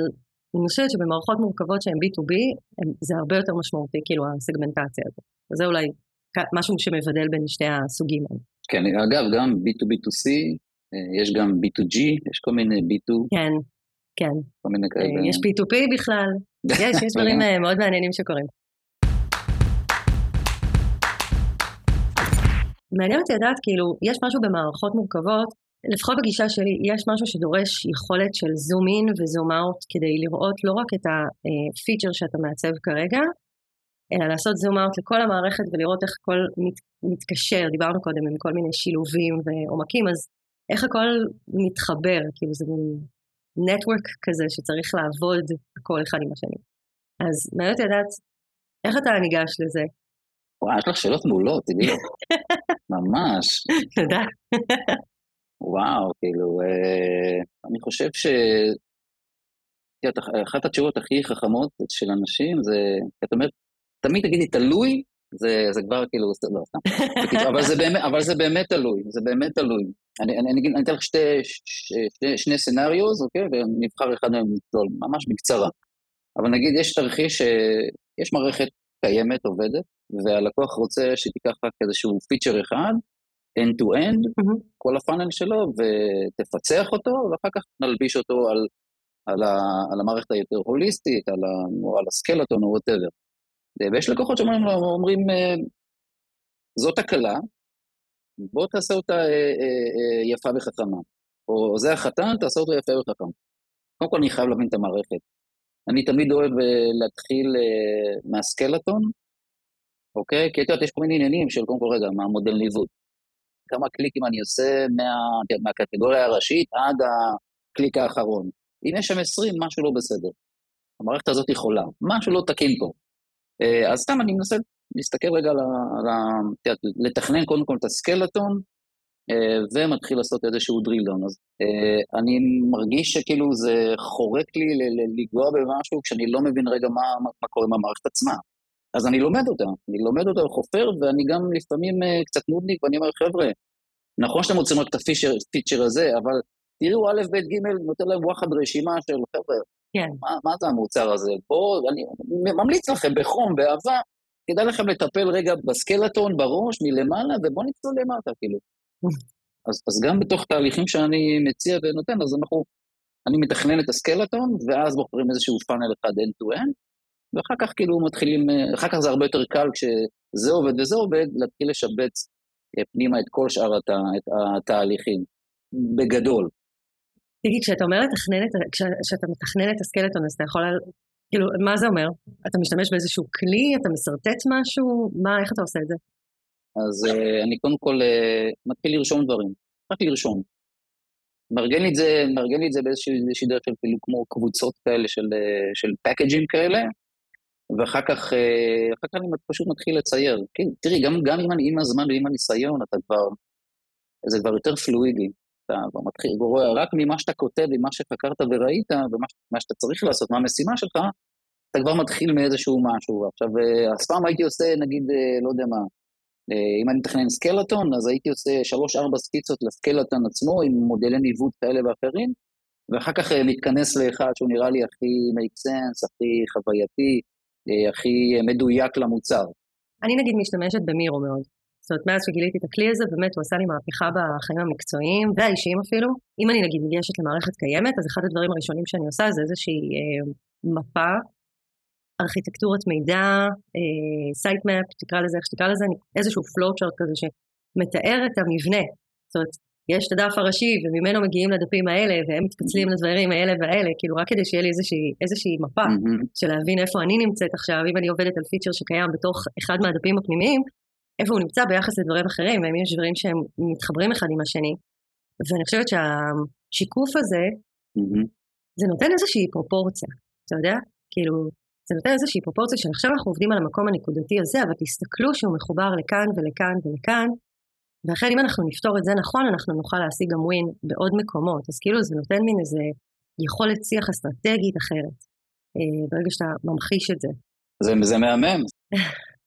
אני חושבת שבמערכות מורכבות שהן B2B, הם, זה הרבה יותר משמעותי, כאילו הסגמנטציה הזאת. וזה אולי משהו שמבדל בין שתי הסוגים האלה. כן, אגב, גם B2B2C, אה, יש גם B2G, יש כל מיני B2. כן, כן. כל מיני כאלה. יש P2P בכלל, יש, יש דברים אה, מאוד מעניינים שקורים. מעניין אותי לדעת, כאילו, יש משהו במערכות מורכבות, לפחות בגישה שלי, יש משהו שדורש יכולת של זום אין וזום אאוט כדי לראות לא רק את הפיצ'ר שאתה מעצב כרגע, אלא לעשות זום אאוט לכל המערכת ולראות איך הכל מת, מתקשר, דיברנו קודם עם כל מיני שילובים ועומקים, אז איך הכל מתחבר, כאילו זה מין נטוורק כזה שצריך לעבוד הכל אחד עם השני. אז מעניין אותי לדעת, איך אתה ניגש לזה? וואי, יש לך שאלות מעולות, תדעי. ממש. תודה. וואו, כאילו, אה, אני חושב ש... אחת התשובות הכי חכמות של אנשים זה, את אומרת, תמיד תגידי תלוי, זה, זה כבר כאילו, לא, סתם. אבל, זה באמת, אבל זה באמת תלוי, זה באמת תלוי. אני, אני, אני, אני אתן לך שתי, שני, שני סנאריוז, אוקיי? ונבחר אחד מהם לצלול, ממש בקצרה. אבל נגיד, יש תרחיש שיש מערכת קיימת, עובדת, והלקוח רוצה שתיקח רק איזשהו feature אחד, end-to-end, mm-hmm. כל ה funnel שלו, ותפצח אותו, ואחר כך נלביש אותו על, על, ה, על המערכת היותר הוליסטית, על, ה, או על ה skeleton או whatever. ויש לקוחות שאומרים לו, אומרים, אה, זאת הכלה, בוא תעשה אותה אה, אה, יפה וחכמה. או זה החתן, תעשה אותו יפה וחכם. קודם כל אני חייב להבין את המערכת. אני תמיד אוהב להתחיל מהסקלטון, אוקיי? כי את יודעת, יש כל מיני עניינים של קודם כל, רגע, מה המודל ניווט? כמה קליקים אני עושה מה, מהקטגוריה הראשית עד הקליק האחרון. אם יש שם 20, משהו לא בסדר. המערכת הזאת יכולה, משהו לא תקין פה. אה, אז סתם אני מנסה להסתכל רגע. על ה לתכנן קודם כל את הסקלטון, אה, ומתחיל לעשות איזשהו drill down. אז אה, אני מרגיש שכאילו זה חורק לי לנגוע במשהו כשאני לא מבין רגע מה, מה קורה עם המערכת עצמה. אז אני לומד אותה, אני לומד אותה וחופר, ואני גם לפעמים קצת נודניק, ואני אומר, חבר'ה, נכון שאתם רוצים רק את הפיצ'ר הזה, אבל תראו א', ב', ג', נותן להם וואחד רשימה של חבר'ה, כן. מה, מה זה המוצר הזה? בואו, אני ממליץ לכם בחום, באהבה, כדאי לכם לטפל רגע בסקלטון, בראש, מלמעלה, ובואו נצלול למטה, כאילו. אז, אז גם בתוך תהליכים שאני מציע ונותן, אז אנחנו, אני מתכנן את הסקלטון, ואז בוחרים איזשהו פאנל אחד end-to-end, ואחר כך כאילו מתחילים, אחר כך זה הרבה יותר קל כשזה עובד וזה עובד, להתחיל לשבץ אה, פנימה את כל שאר הת, את התהליכים, בגדול. תגיד, כשאתה אומר לתכנן את, כשאתה מתכנן את הסקלטון, אז אתה יכול, כאילו, מה זה אומר? אתה משתמש באיזשהו כלי, אתה משרטט משהו? מה, איך אתה עושה את זה? אז uh, אני קודם כל uh, מתחיל לרשום דברים, רק לרשום. מארגן את זה, מארגן את זה באיזושהי דרך של כאילו כמו קבוצות כאלה של, uh, של פקאג'ים כאלה, ואחר כך, כך אני פשוט מתחיל לצייר. כן, תראי, גם, גם אם אני עם הזמן ועם הניסיון, אתה כבר, זה כבר יותר פלואידי. אתה מתחיל, רואה רק ממה שאתה כותב, ממה שחקרת וראית, ומה שאתה צריך לעשות, מה המשימה שלך, אתה כבר מתחיל מאיזשהו משהו. עכשיו, אז פעם הייתי עושה, נגיד, לא יודע מה, אם אני מתכנן סקלטון, אז הייתי עושה שלוש-ארבע סקיצות לסקלטון עצמו, עם מודלי ניווט כאלה ואחרים, ואחר כך מתכנס לאחד שהוא נראה לי הכי make sense, הכי חווייתי, הכי מדויק למוצר. אני נגיד משתמשת במירו מאוד. זאת אומרת, מאז שגיליתי את הכלי הזה, באמת הוא עשה לי מהפכה בחיים המקצועיים והאישיים אפילו. אם אני נגיד ניגשת למערכת קיימת, אז אחד הדברים הראשונים שאני עושה זה איזושהי אה, מפה, ארכיטקטורת מידע, sitemap, אה, תקרא לזה איך שתקרא לזה, איזשהו flowchart כזה שמתאר את המבנה. זאת אומרת, יש את הדף הראשי וממנו מגיעים לדפים האלה והם מתפצלים לדברים האלה והאלה, כאילו רק כדי שיהיה לי איזושהי, איזושהי מפה mm-hmm. של להבין איפה אני נמצאת עכשיו, אם אני עובדת על feature שקיים בתוך אחד מהדפים הפנימיים, איפה הוא נמצא ביחס לדברים אחרים, ואם יש דברים שהם מתחברים אחד עם השני. ואני חושבת שהשיקוף הזה, mm-hmm. זה נותן איזושהי פרופורציה, אתה יודע? כאילו, זה נותן איזושהי פרופורציה שעכשיו אנחנו עובדים על המקום הנקודתי הזה, אבל תסתכלו שהוא מחובר לכאן ולכאן ולכאן, ואכן אם אנחנו נפתור את זה נכון, אנחנו נוכל להשיג גם ווין בעוד מקומות. אז כאילו זה נותן מין איזה יכולת שיח אסטרטגית אחרת, אה, ברגע שאתה ממחיש את זה. זה, זה מהמם.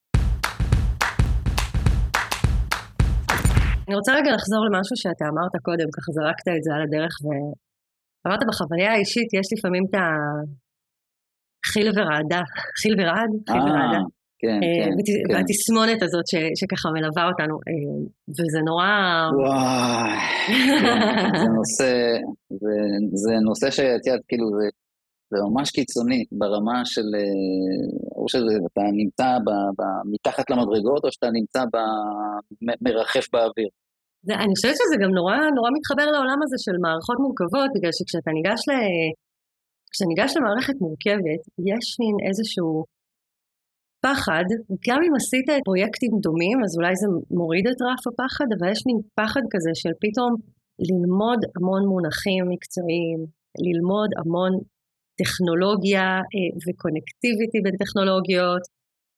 אני רוצה רגע לחזור למשהו שאתה אמרת קודם, ככה זרקת את זה על הדרך, ואמרת בחוויה האישית, יש לפעמים את החיל ורעדה, חיל ורעד? חיל אה, ורעדה. כן, אה, כן, כן. והתסמונת הזאת ש, שככה מלווה אותנו, אה, וזה נורא... וואי, כן, זה נושא, זה, זה נושא שאת יודעת, כאילו, זה, זה ממש קיצוני ברמה של, או שאתה נמצא ב, ב, מתחת למדרגות, או שאתה נמצא ב, מרחף באוויר. זה, אני חושבת שזה גם נורא, נורא מתחבר לעולם הזה של מערכות מורכבות, בגלל שכשאתה ניגש, ל... ניגש למערכת מורכבת, יש מין איזשהו פחד, גם אם עשית פרויקטים דומים, אז אולי זה מוריד את רף הפחד, אבל יש מין פחד כזה של פתאום ללמוד המון מונחים מקצועיים, ללמוד המון טכנולוגיה אה, וקונקטיביטי בין טכנולוגיות,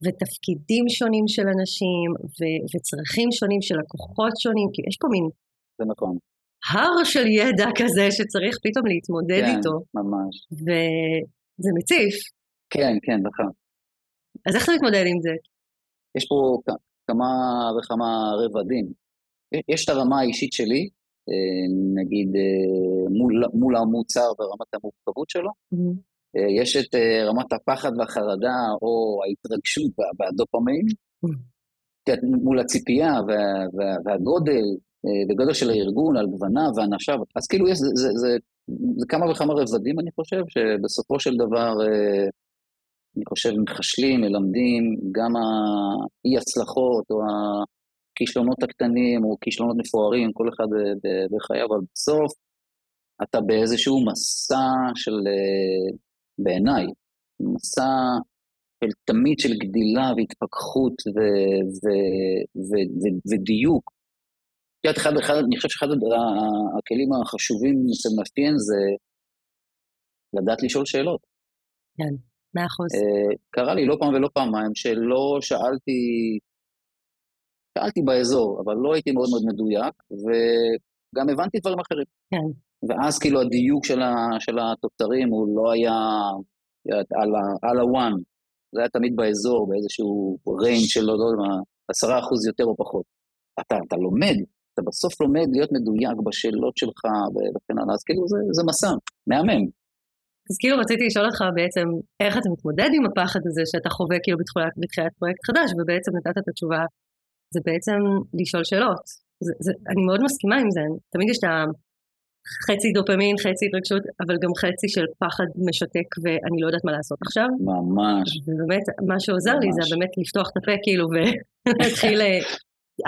ותפקידים שונים של אנשים, ו- וצרכים שונים של לקוחות שונים, כי יש פה מין... זה נכון. הר של ידע כזה שצריך פתאום להתמודד כן, איתו. כן, ממש. וזה מציף. כן, כן, נכון. אז איך אתה מתמודד עם זה? יש פה כמה וכמה רבדים. יש את הרמה האישית שלי, אה, נגיד אה, מול, מול המוצר ורמת המורכבות שלו, mm-hmm. אה, יש את אה, רמת הפחד והחרדה או ההתרגשות והדופמין, mm. מול הציפייה והגודל, בגודל אה, של הארגון, על גווניו ואנשיו, אז כאילו יש, זה, זה, זה, זה כמה וכמה רבדים אני חושב, שבסופו של דבר, אני חושב, מחשלים, מלמדים, גם האי הצלחות או הכישלונות הקטנים או כישלונות מפוארים, כל אחד בחייו, אבל בסוף אתה באיזשהו מסע של בעיניי, מסע של תמיד של גדילה והתפכחות ו, ו, ו, ודיוק. את יודעת, אחד, אחד, אני חושב שאחד הכלים החשובים של מאפיין זה לדעת לשאול שאלות. כן, מאה אחוז. אה, קרה לי לא פעם ולא פעמיים שלא שאלתי, שאלתי באזור, אבל לא הייתי מאוד מאוד מדויק, וגם הבנתי דברים אחרים. כן. ואז כאילו הדיוק של, ה, של התוצרים הוא לא היה על, ה, על ה one, זה היה תמיד באזור, באיזשהו range של, לא יודע מה, עשרה אחוז יותר או פחות. אתה, אתה לומד, אתה בסוף לומד להיות מדויק בשאלות שלך וכן הלאה, אז כאילו זה, זה מסע, מהמם. אז כאילו רציתי לשאול אותך בעצם, איך אתה מתמודד עם הפחד הזה שאתה חווה כאילו בתחילת, בתחילת פרויקט חדש, ובעצם נתת את התשובה, זה בעצם לשאול שאלות. זה, זה, אני מאוד מסכימה עם זה, תמיד יש את החצי דופמין, חצי התרגשות, אבל גם חצי של פחד משתק ואני לא יודעת מה לעשות עכשיו. ממש. ובאמת, מה שעוזר ממש. לי זה באמת לפתוח את הפה כאילו ולהתחיל אה,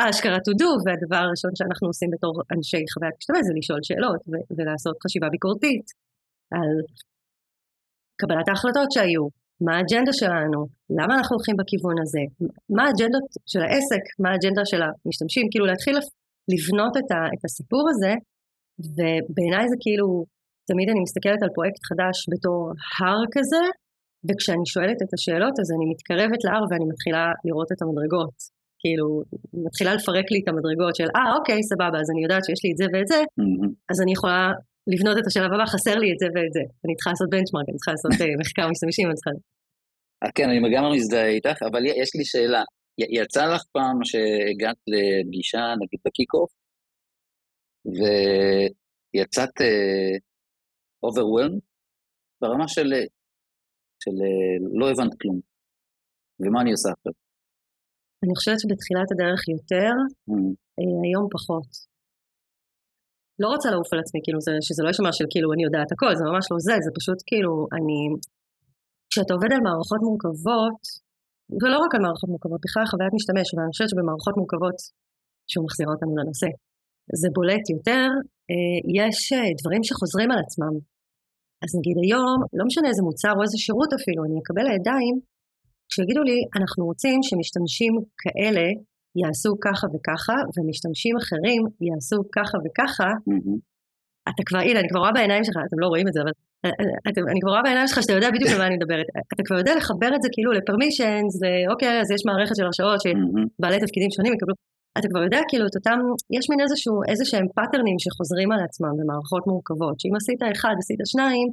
אשכרה to do, והדבר הראשון שאנחנו עושים בתור אנשי חוויית משתמש זה לשאול שאלות ולעשות חשיבה ביקורתית על קבלת ההחלטות שהיו, מה האג'נדה שלנו, למה אנחנו הולכים בכיוון הזה, מה האג'נדות של העסק, מה האג'נדה של המשתמשים, כאילו להתחיל לבנות את, ה, את הסיפור הזה, ובעיניי זה כאילו, תמיד אני מסתכלת על פרויקט חדש בתור הר כזה, וכשאני שואלת את השאלות אז אני מתקרבת להר ואני מתחילה לראות את המדרגות. כאילו, מתחילה לפרק לי את המדרגות של, אה, אוקיי, סבבה, אז אני יודעת שיש לי את זה ואת זה, mm-hmm. אז אני יכולה לבנות את השלב הבא, חסר לי את זה ואת זה. אני צריכה לעשות benchmark, אני צריכה לעשות אה, מחקר משתמשים, אני צריכה... אה, כן, אני לגמרי מזדהה איתך, אבל יש לי שאלה. יצא לך פעם שהגעת לפגישה, נגיד ב kick-off, ויצאת overwhelmed, uh, ברמה של, של uh, לא הבנת כלום. ומה אני עושה עכשיו? אני חושבת שבתחילת הדרך יותר, mm. היום פחות. לא רוצה לעוף על עצמי, כאילו, זה, שזה לא יישמע של כאילו אני יודעת הכל, זה ממש לא זה, זה פשוט כאילו, אני... כשאתה עובד על מערכות מורכבות, ולא רק על מערכות מורכבות, בכלל חוויית משתמש, ואני חושבת שבמערכות מורכבות, שהוא מחזיר אותנו לנושא, זה בולט יותר, אה, יש אה, דברים שחוזרים על עצמם. אז נגיד היום, לא משנה איזה מוצר או איזה שירות אפילו, אני אקבל לידיים, שיגידו לי, אנחנו רוצים שמשתמשים כאלה יעשו ככה וככה, ומשתמשים אחרים יעשו ככה וככה, mm-hmm. אתה כבר, הנה, אני כבר רואה בעיניים שלך, אתם לא רואים את זה, אבל אתה, אני כבר רואה בעיניים שלך שאתה יודע בדיוק על מה אני מדברת. אתה כבר יודע לחבר את זה כאילו ל permissions, ואוקיי, אז יש מערכת של הרשאות שבעלי תפקידים שונים יקבלו. אתה כבר יודע כאילו את אותם, יש מין איזשהו, איזה שהם פאטרנים שחוזרים על עצמם במערכות מורכבות, שאם עשית אחד, עשית שניים,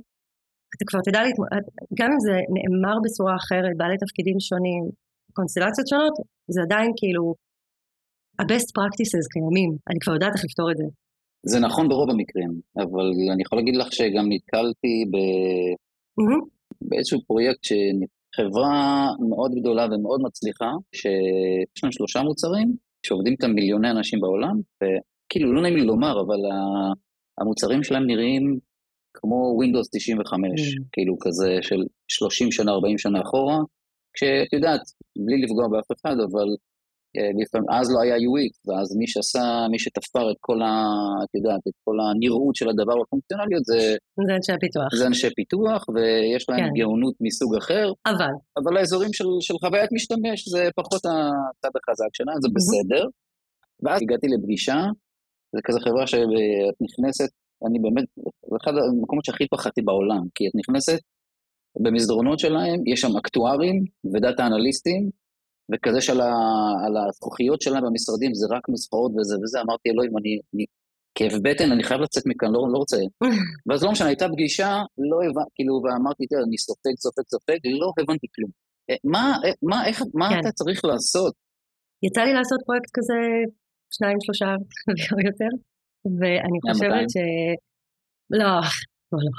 אתה כבר תדע להתמודד, גם אם זה נאמר בצורה אחרת, בעלי תפקידים שונים, קונסטלציות שונות, זה עדיין כאילו, ה-best practices קיימים, אני כבר יודעת איך לפתור את זה. זה נכון ברוב המקרים, אבל אני יכול להגיד לך שגם נתקלתי ב... mm-hmm. באיזשהו פרויקט שחברה מאוד גדולה ומאוד מצליחה, שיש לנו שלושה מוצרים, שעובדים איתם מיליוני אנשים בעולם, וכאילו, לא נעים לי לומר, אבל המוצרים שלהם נראים כמו Windows 95, mm. כאילו כזה של 30 שנה, 40 שנה אחורה, כשאת יודעת, בלי לפגוע באף אחד, אבל לפעמים, אז לא היה UX, ואז מי שעשה, מי שתפר את כל ה... את יודעת, את כל הנראות של הדבר הפונקציונליות זה... זה אנשי פיתוח. זה אנשי פיתוח, ויש להם כן. גאונות מסוג אחר. אבל. אבל האזורים של, של חוויית משתמש זה פחות הצד החזק שלה, זה בסדר. ואז הגעתי לפגישה, זה כזה חברה שאת נכנסת, אני באמת, זה אחד המקומות שהכי פחדתי בעולם, כי את נכנסת במסדרונות שלהם, יש שם אקטוארים ודאטה אנליסטים, וכזה שעל הזכוכיות שלהם במשרדים זה רק נוסחאות וזה וזה, אמרתי אלוהים, אני, אני כאב בטן, אני חייב לצאת מכאן, לא, לא רוצה. ואז לא משנה, הייתה פגישה, לא הבנתי, כאילו, ואמרתי, תראה, אני סופג, סופג, סופג, לא הבנתי כלום. אה, מה, אה, מה, איך, מה כן. אתה צריך לעשות? יצא לי לעשות פרויקט כזה שניים, שלושה ויותר, ואני חושבת ש... לא, לא, לא.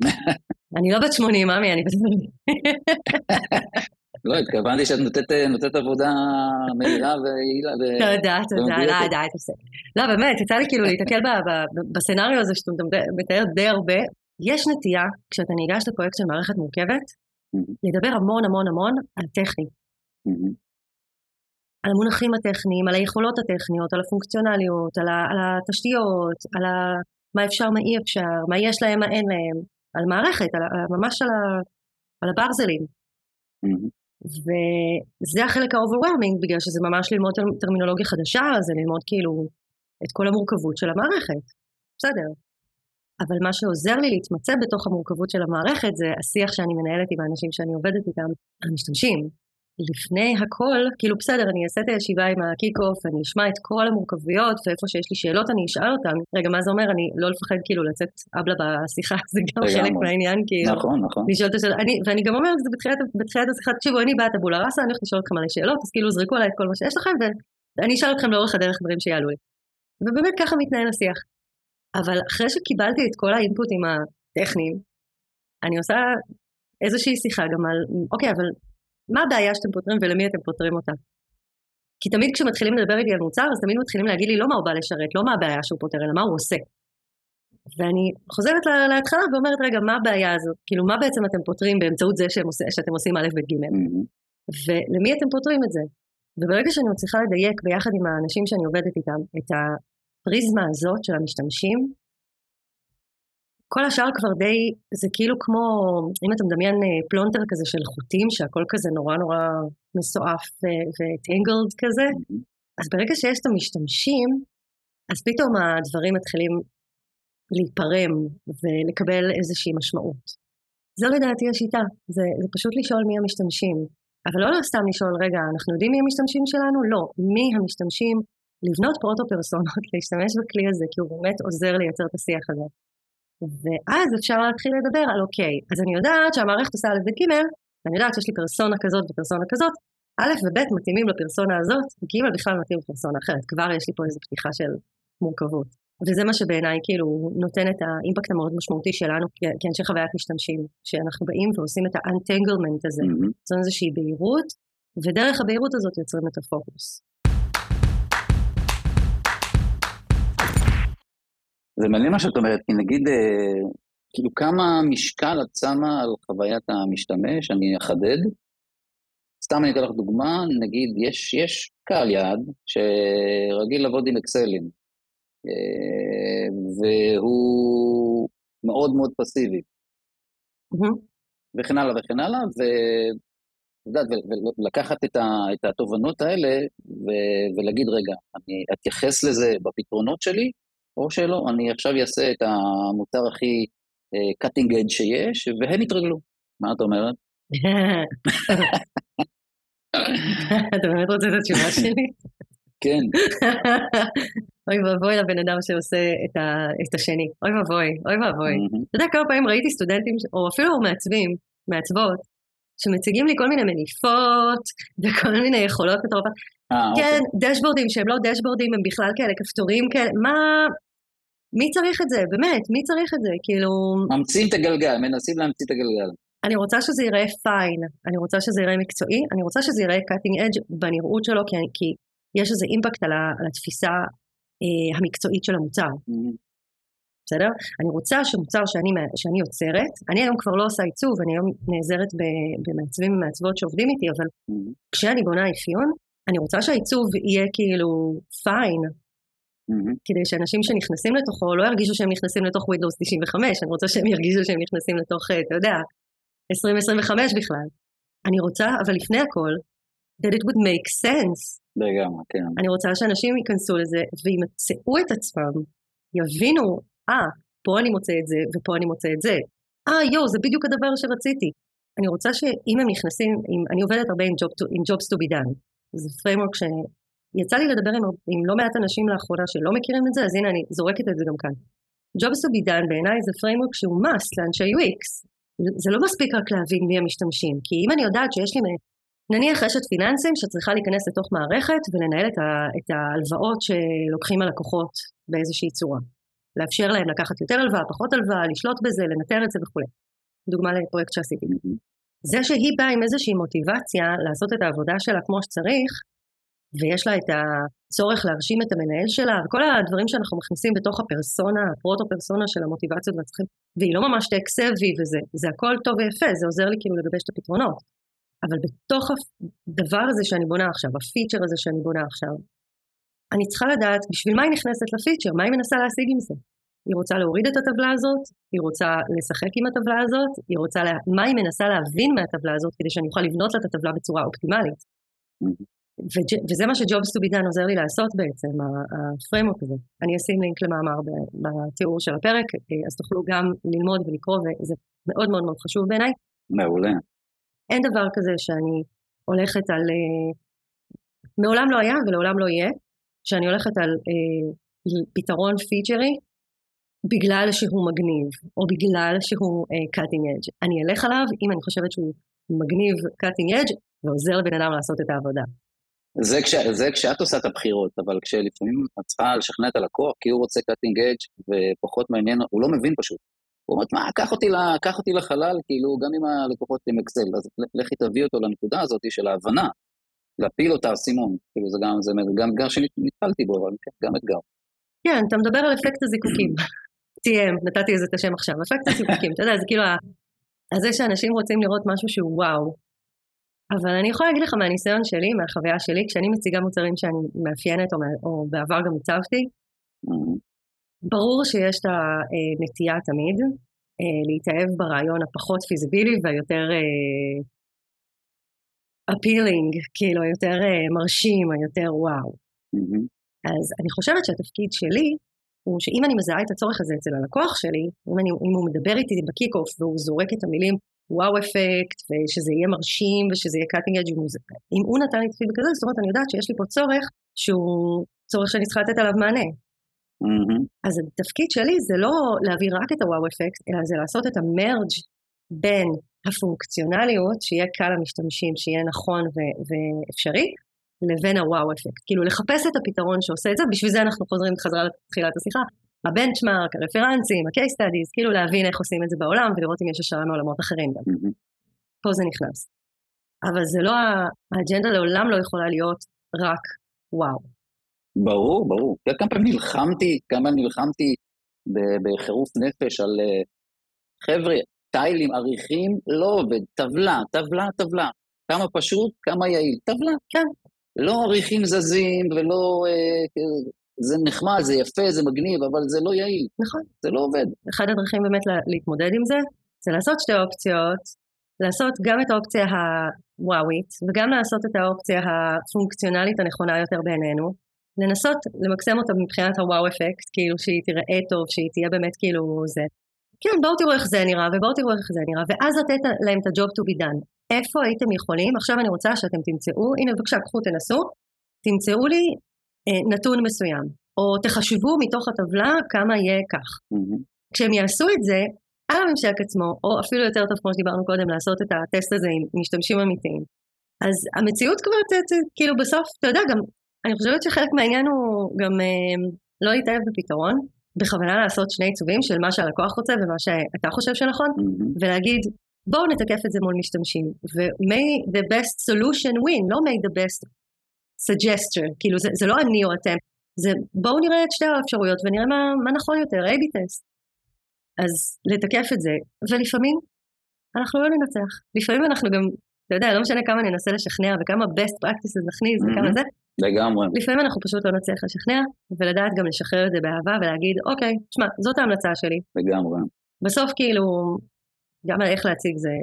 אני לא בת 80, ממי, אני בת 80. לא, התכוונתי שאת נותנת, נותנת עבודה מהירה ויעילה. תודה, תודה, לא, די, תפסיק. לא, באמת, יצא לי כאילו להתקל בסצנריו הזה שאתה מתאר די הרבה. יש נטייה, כשאתה ניגש לפרויקט של מערכת מורכבת, לדבר המון המון המון על טכני. על המונחים הטכניים, על היכולות הטכניות, על הפונקציונליות, על, ה, על התשתיות, על ה, מה אפשר, מה אי אפשר, מה יש להם, מה אין להם, על מערכת, על, ממש על, ה, על הברזלים. Mm-hmm. וזה החלק ה-overwhelming, בגלל שזה ממש ללמוד טרמינולוגיה חדשה, זה ללמוד כאילו את כל המורכבות של המערכת. בסדר. אבל מה שעוזר לי להתמצא בתוך המורכבות של המערכת זה השיח שאני מנהלת עם האנשים שאני עובדת איתם, המשתמשים. לפני הכל, כאילו בסדר, אני אעשה את הישיבה עם ה kick-off, אני אשמע את כל המורכבויות, ואיפה שיש לי שאלות אני אשאל אותן. רגע, מה זה אומר? אני לא לפחד כאילו לצאת הבלה בשיחה, זה גם חלק מהעניין, כאילו. נכון, נכון. לשאול את השאלות, ואני גם אומרת את זה בתחילת, בתחילת השיחה, תקשיבו, אני באה טאבולה ראסה, אני הולכת לשאול אתכם מלא שאלות, אז כאילו זרקו עליי את כל מה שיש לכם, ואני אשאל אתכם לאורך הדרך דברים שיעלו לי. ובאמת ככה מתנהל השיח. אבל אחרי שקיבלתי את כל האינפוטים הטכניים, אני עושה איזושהי שיחה גם על, אוקיי, אבל מה הבעיה שאתם פותרים ולמי אתם פותרים אותה? כי תמיד כשמתחילים לדבר איתי על מוצר, אז תמיד מתחילים להגיד לי לא מה הוא בא לשרת, לא מה הבעיה שהוא פותר, אלא מה הוא עושה. ואני חוזרת להתחלה ואומרת, רגע, מה הבעיה הזאת? כאילו, מה בעצם אתם פותרים באמצעות זה עושה, שאתם עושים א', ב', ג'? ולמי אתם פותרים את זה? וברגע שאני מצליחה לדייק ביחד עם האנשים שאני עובדת איתם את הפריזמה הזאת של המשתמשים, כל השאר כבר די, זה כאילו כמו, אם אתה מדמיין אה, פלונטר כזה של חוטים, שהכל כזה נורא נורא מסועף וטינגלד כזה, mm-hmm. אז ברגע שיש את המשתמשים, אז פתאום הדברים מתחילים להיפרם ולקבל איזושהי משמעות. זו לדעתי השיטה, זה, זה פשוט לשאול מי המשתמשים. אבל לא סתם לשאול, רגע, אנחנו יודעים מי המשתמשים שלנו? לא. מי המשתמשים? לבנות פרוטו-פרסונות, להשתמש בכלי הזה, כי הוא באמת עוזר לייצר את השיח הזה. ואז אפשר להתחיל לדבר על אוקיי, אז אני יודעת שהמערכת עושה א' ב' ג', ואני יודעת שיש לי פרסונה כזאת ופרסונה כזאת, א' וב' מתאימים לפרסונה הזאת, ג' בכלל מתאים לפרסונה אחרת, כבר יש לי פה איזו פתיחה של מורכבות. וזה מה שבעיניי כאילו נותן את האימפקט המאוד משמעותי שלנו כאנשי חוויית משתמשים, שאנחנו באים ועושים את האנטנגלמנט הזה, mm-hmm. זו איזושהי בהירות, ודרך הבהירות הזאת יוצרים את הפוקוס. זה מעניין מה שאת אומרת, כי נגיד, אה, כאילו כמה משקל את שמה על חוויית המשתמש, אני אחדד. סתם אני אתן לך דוגמה, נגיד יש, יש קהל יעד שרגיל לעבוד עם אקסלים, אה, והוא מאוד מאוד פסיבי. וכן הלאה וכן הלאה, ולקחת את, את התובנות האלה ו, ולהגיד, רגע, אני אתייחס לזה בפתרונות שלי, או שלא, אני עכשיו אעשה את המוצר הכי uh, cutting edge שיש, והם יתרגלו. מה את אומרת? אתה באמת רוצה את התשובה שלי? כן. אוי ואבוי לבן אדם שעושה את, ה, את השני. אוי ואבוי, אוי ואבוי. אתה יודע כמה פעמים ראיתי סטודנטים, או אפילו מעצבים, מעצבות, שמציגים לי כל מיני מניפות וכל מיני יכולות מטורפות. אה, כן, אוקיי. דשבורדים שהם לא דשבורדים, הם בכלל כאלה כפתורים כאלה, מה... מי צריך את זה? באמת, מי צריך את זה? כאילו... ממציאים את הגלגל, מנסים להמציא את הגלגל. אני רוצה שזה ייראה פיין, אני רוצה שזה ייראה מקצועי, אני רוצה שזה ייראה cutting edge בנראות שלו, כי, כי יש איזה אימפקט על, ה, על התפיסה אה, המקצועית של המוצר. Mm-hmm. בסדר? אני רוצה שמוצר שאני, שאני יוצרת, אני היום כבר לא עושה עיצוב, אני היום נעזרת במעצבים ומעצבות שעובדים איתי, אבל mm-hmm. כשאני בונה אפיון, אני רוצה שהעיצוב יהיה כאילו פיין. כדי שאנשים שנכנסים לתוכו לא ירגישו שהם נכנסים לתוך Windows 95, אני רוצה שהם ירגישו שהם נכנסים לתוך, אה, אתה יודע, 2025 בכלל. אני רוצה, אבל לפני הכל, that it would make sense. לגמרי, כן. אני רוצה שאנשים ייכנסו לזה וימצאו את עצמם, יבינו, אה, פה אני מוצא את זה ופה אני מוצא את זה. אה, יואו, זה בדיוק הדבר שרציתי. אני רוצה שאם הם נכנסים, אם, אני עובדת הרבה עם, job to, עם Jobs to be done. זה framework שיצא לי לדבר עם, עם לא מעט אנשים לאחרונה שלא מכירים את זה, אז הנה אני זורקת את זה גם כאן. Jobs to be done בעיניי זה framework שהוא must לאנשי UX. זה לא מספיק רק להבין מי המשתמשים, כי אם אני יודעת שיש לי נניח רשת פיננסים שצריכה להיכנס לתוך מערכת ולנהל את, ה, את ההלוואות שלוקחים הלקוחות באיזושהי צורה. לאפשר להם לקחת יותר הלוואה, פחות הלוואה, לשלוט בזה, לנטר את זה וכולי. דוגמה לפרויקט שעשיתי. זה שהיא באה עם איזושהי מוטיבציה לעשות את העבודה שלה כמו שצריך, ויש לה את הצורך להרשים את המנהל שלה, וכל הדברים שאנחנו מכניסים בתוך הפרסונה, הפרוטו-פרסונה של המוטיבציות והצרכים, והיא לא ממש טק סבי וזה, זה הכל טוב ויפה, זה עוזר לי כאילו לגבש את הפתרונות. אבל בתוך הדבר הזה שאני בונה עכשיו, הפיצ'ר הזה שאני בונה עכשיו, אני צריכה לדעת בשביל מה היא נכנסת לפיצ'ר, מה היא מנסה להשיג עם זה. היא רוצה להוריד את הטבלה הזאת, היא רוצה לשחק עם הטבלה הזאת, היא רוצה, לה... מה היא מנסה להבין מהטבלה הזאת כדי שאני אוכל לבנות לה את הטבלה בצורה אופטימלית. וזה מה שג'ובס טו בידן עוזר לי לעשות בעצם, הפריימוק הזה. אני אשים לינק למאמר בתיאור של הפרק, אז תוכלו גם ללמוד ולקרוא, וזה מאוד מאוד מאוד חשוב בעיניי. מעולה. אין דבר כזה שאני הולכת על... אה, מעולם לא היה ולעולם לא יהיה, שאני הולכת על אה, פתרון פיצ'רי בגלל שהוא מגניב, או בגלל שהוא אה, cutting edge. אני אלך עליו אם אני חושבת שהוא מגניב cutting edge ועוזר לבן אדם לעשות את העבודה. זה, כש, זה כשאת עושה את הבחירות, אבל כשלפעמים את צריכה לשכנע את הלקוח, כי הוא רוצה cutting edge ופחות מעניין, הוא לא מבין פשוט. הוא אומר, מה, קח אותי, קח אותי לחלל, כאילו, גם עם הלקוחות עם אקסל, אז לכי תביא אותו לנקודה הזאת של ההבנה, להפיל אותה האסימון, כאילו, זה גם, זה גם אתגר שנתקלתי בו, אבל כן, גם אתגר. כן, אתה מדבר על אפקט הזיקוקים. TM, נתתי לזה את השם עכשיו, אפקט הזיקוקים, אתה יודע, זה כאילו, זה שאנשים רוצים לראות משהו שהוא וואו, אבל אני יכולה להגיד לך מהניסיון שלי, מהחוויה שלי, כשאני מציגה מוצרים שאני מאפיינת, או, או בעבר גם עיצבתי, ברור שיש את הנטייה תמיד אה, להתאהב ברעיון הפחות פיזיבילי והיותר appealing, אה, כאילו היותר אה, מרשים, היותר וואו. אז אני חושבת שהתפקיד שלי הוא שאם אני מזהה את הצורך הזה אצל הלקוח שלי, אם, אני, אם הוא מדבר איתי ב kick-off והוא זורק את המילים wow effect, ושזה יהיה מרשים, ושזה יהיה cutting edge אם הוא נתן לי את הפידבק הזה, זאת אומרת, אני יודעת שיש לי פה צורך שהוא צורך שאני צריכה לתת עליו מענה. Mm-hmm. אז התפקיד שלי זה לא להביא רק את ה wow effect, אלא זה לעשות את ה merge בין הפונקציונליות, שיהיה קל למשתמשים, שיהיה נכון ו- ואפשרי, לבין ה wow effect. כאילו לחפש את הפתרון שעושה את זה, בשביל זה אנחנו חוזרים חזרה לתחילת השיחה. ה benchmark, הרפרנסים, ה-case studies, כאילו להבין איך עושים את זה בעולם ולראות אם יש השראה מעולמות אחרים גם. Mm-hmm. פה זה נכנס. אבל זה לא, האג'נדה לעולם לא יכולה להיות רק וואו. ברור, ברור. אתה יודע כמה פעמים נלחמתי, כמה נלחמתי בחירוף נפש על אה, חבר'ה, טיילים, עריכים, לא עובד, טבלה, טבלה, טבלה. כמה פשוט, כמה יעיל, טבלה. כן. לא עריכים זזים ולא אה, זה נחמד, זה יפה, זה מגניב, אבל זה לא יעיל. נכון. זה לא עובד. אחד הדרכים באמת להתמודד עם זה, זה לעשות שתי אופציות, לעשות גם את האופציה הוואווית, וגם לעשות את האופציה הפונקציונלית הנכונה יותר בעינינו. לנסות למקסם אותה מבחינת הוואו אפקט, כאילו שהיא תראה טוב, שהיא תהיה באמת כאילו זה. כן, בואו תראו איך זה נראה, ובואו תראו איך זה נראה, ואז לתת להם את ה-job to be done. איפה הייתם יכולים, עכשיו אני רוצה שאתם תמצאו, הנה בבקשה, קחו, תנסו, תמצאו לי נתון מסוים, או תחשבו מתוך הטבלה כמה יהיה כך. Mm-hmm. כשהם יעשו את זה, על הממשק עצמו, או אפילו יותר טוב כמו שדיברנו קודם, לעשות את הטסט הזה עם משתמשים אמיתיים. אז המציאות כבר, ת, ת, כאילו בסוף, אתה יודע, גם, אני חושבת שחלק מהעניין הוא גם אה, לא להתאהב בפתרון, בכוונה לעשות שני עיצובים של מה שהלקוח רוצה ומה שאתה חושב שנכון, mm-hmm. ולהגיד, בואו נתקף את זה מול משתמשים, ו-may the best solution win, לא may the best suggestion, כאילו זה, זה לא אני או אתם, זה בואו נראה את שתי האפשרויות ונראה מה, מה נכון יותר, A-B טסט. אז לתקף את זה, ולפעמים אנחנו לא ננצח, לפעמים אנחנו גם, אתה יודע, לא משנה כמה ננסה לשכנע וכמה best practices נכניס mm-hmm. וכמה זה, לגמרי. לפעמים אנחנו פשוט לא נצליח לשכנע, ולדעת גם לשחרר את זה באהבה ולהגיד, אוקיי, שמע, זאת ההמלצה שלי. לגמרי. בסוף כאילו, גם על איך להציג זה,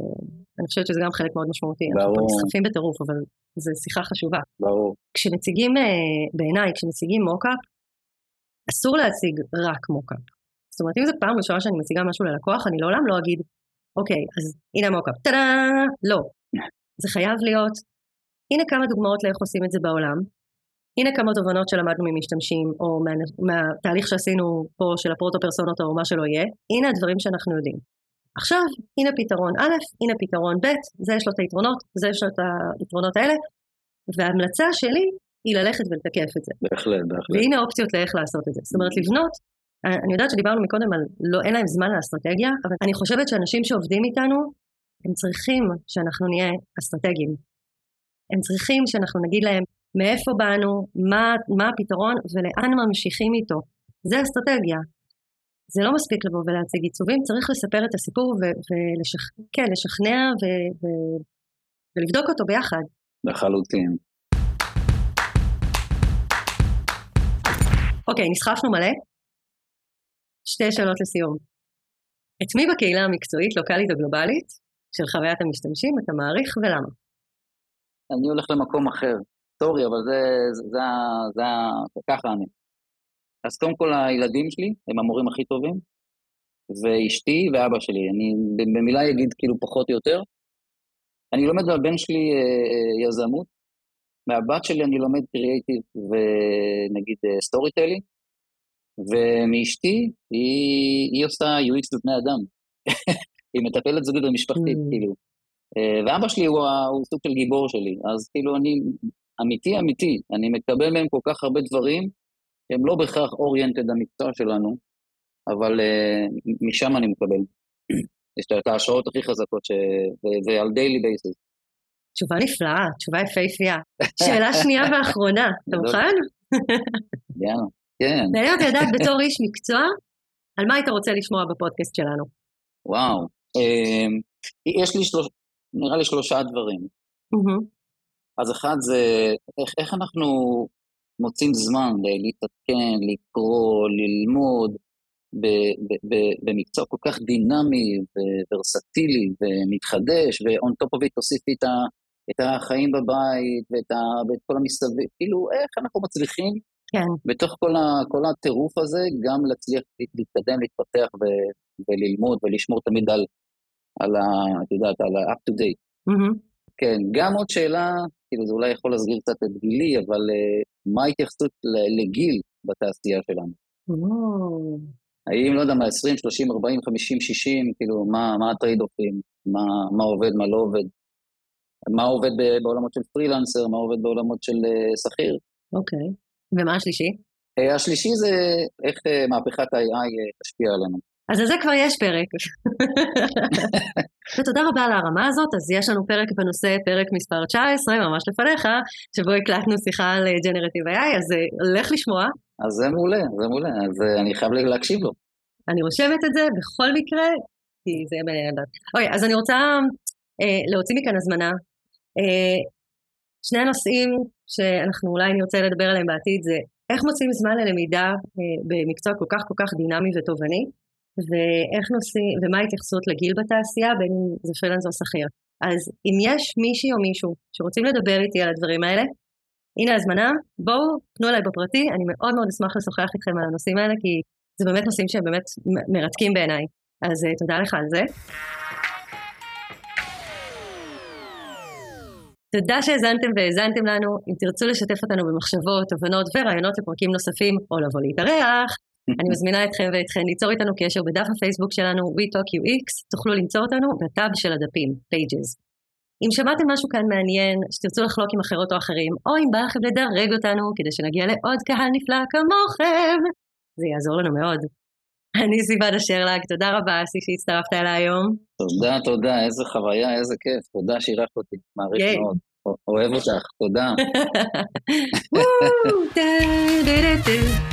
אני חושבת שזה גם חלק מאוד משמעותי. ברור. אנחנו נסחפים בטירוף, אבל זו שיחה חשובה. ברור. כשמציגים, אה, בעיניי, כשמציגים מוקאפ, אסור להציג רק מוקאפ. זאת אומרת, אם זו פעם ראשונה שאני מציגה משהו ללקוח, אני לעולם לא אגיד, אוקיי, אז הנה המוקאפ, טאדה! לא. זה חייב להיות, הנה כמה דוגמאות לאיך עושים את זה בעולם, הנה כמה תובנות שלמדנו ממשתמשים, או מה, מהתהליך שעשינו פה של הפרוטו-פרסונות, או מה שלא יהיה, הנה הדברים שאנחנו יודעים. עכשיו, הנה פתרון א', הנה פתרון ב', זה יש לו את היתרונות, זה יש לו את היתרונות האלה, וההמלצה שלי היא ללכת ולתקף את זה. בהחלט, בהחלט. והנה אופציות לאיך לעשות את זה. זאת אומרת, לבנות, אני יודעת שדיברנו מקודם על לא, אין להם זמן לאסטרטגיה, אבל אני חושבת שאנשים שעובדים איתנו, הם צריכים שאנחנו נהיה אסטרטגיים. הם צריכים שאנחנו נגיד להם מאיפה באנו, מה, מה הפתרון ולאן ממשיכים איתו. זה אסטרטגיה. זה לא מספיק לבוא ולהציג עיצובים, צריך לספר את הסיפור ולשכנע כן, ו, ו, ולבדוק אותו ביחד. לחלוטין. אוקיי, נסחפנו מלא. שתי שאלות לסיום. את מי בקהילה המקצועית, לוקאלית או גלובלית, של חוויית המשתמשים, אתה מעריך ולמה? אני הולך למקום אחר. sorry, אבל זה, זה, זה, זה ככה אני. אז קודם כל הילדים שלי הם המורים הכי טובים, ואשתי ואבא שלי. אני במילה אגיד כאילו פחות או יותר. אני לומד מהבן שלי אה, אה, יזמות, מהבת שלי אני לומד קריאייטיב ונגיד story אה, telling, ומאשתי היא, היא עושה UX לבני אדם. היא מטפלת זוגית ומשפחתית, mm. כאילו. ואבא שלי הוא, הוא סוג של גיבור שלי, אז כאילו אני אמיתי אמיתי, אני מקבל מהם כל כך הרבה דברים, שהם לא בהכרח oriented המקצוע שלנו, אבל uh, משם אני מקבל. יש את ההשראות הכי חזקות, ש... זה על daily basis. תשובה נפלאה, תשובה יפהפייה. שאלה שנייה ואחרונה, אתה מוכן? יאללה, כן. מעניין אותי לדעת בתור איש מקצוע, על מה היית רוצה לשמוע בפודקאסט שלנו? וואו, אמ, יש לי שלוש, נראה לי שלושה דברים. אז אחד זה, איך, איך אנחנו מוצאים זמן להתעדכן, לקרוא, ללמוד, במקצוע כל כך דינמי וורסטילי ומתחדש, ו-on top of it תוסיפי את, את החיים בבית ואת, ה, ואת כל המסביב, כאילו איך אנחנו מצליחים כן. בתוך כל, ה, כל הטירוף הזה גם להצליח להתקדם, להתפתח ו, וללמוד ולשמור תמיד על, על ה... את יודעת, על ה-up to date. Mm-hmm. כן, גם עוד שאלה, כאילו זה אולי יכול להסגיר קצת את גילי, אבל uh, מה ההתייחסות לגיל בתעשייה שלנו? האם, לא יודע מה, 20, 30, 40, 50, 60, כאילו, מה, מה הטרייד-אופים, מה, מה עובד, מה לא עובד, מה עובד בעולמות של פרילנסר, מה עובד בעולמות של uh, שכיר. אוקיי, okay. ומה השלישי? Uh, השלישי זה איך uh, מהפכת ה-AI תשפיע עלינו. אז על זה כבר יש פרק. ותודה רבה על הרמה הזאת, אז יש לנו פרק בנושא, פרק מספר 19, ממש לפניך, שבו הקלטנו שיחה על ג'נרטיב AI, אז לך לשמוע. אז זה מעולה, זה מעולה, אז אני חייב להקשיב לו. אני רושמת את זה בכל מקרה, כי זה יהיה מעניין לדעת. אוקיי, אז אני רוצה אה, להוציא מכאן הזמנה. אה, שני הנושאים שאנחנו אולי נרצה לדבר עליהם בעתיד זה איך מוצאים זמן ללמידה אה, במקצוע כל כך כל כך דינמי ותובעני, ואיך נושאים, ומה ההתייחסות לגיל בתעשייה, בין אם זה פרילנס או שכיר. אז אם יש מישהי או מישהו שרוצים לדבר איתי על הדברים האלה, הנה הזמנה, בואו, תנו אליי בפרטי, אני מאוד מאוד אשמח לשוחח איתכם על הנושאים האלה, כי זה באמת נושאים שהם באמת מרתקים בעיניי. אז uh, תודה לך על זה. תודה שהאזנתם והאזנתם לנו. אם תרצו לשתף אותנו במחשבות, תובנות ורעיונות לפרקים נוספים, או לבוא להתארח, אני מזמינה אתכם ואתכן ליצור איתנו קשר בדף הפייסבוק שלנו WeTalkUX, תוכלו למצוא אותנו בטאב של הדפים, Pages. אם שמעתם משהו כאן מעניין, שתרצו לחלוק עם אחרות או אחרים, או אם בא לכם לדרג אותנו כדי שנגיע לעוד קהל נפלא כמוכם, זה יעזור לנו מאוד. אני סיוון אשרלג, תודה רבה אסי שהצטרפת אליי היום. תודה, תודה, איזה חוויה, איזה כיף, תודה שאירחת אותי, מעריך כן. מאוד. אוהב אותך, תודה.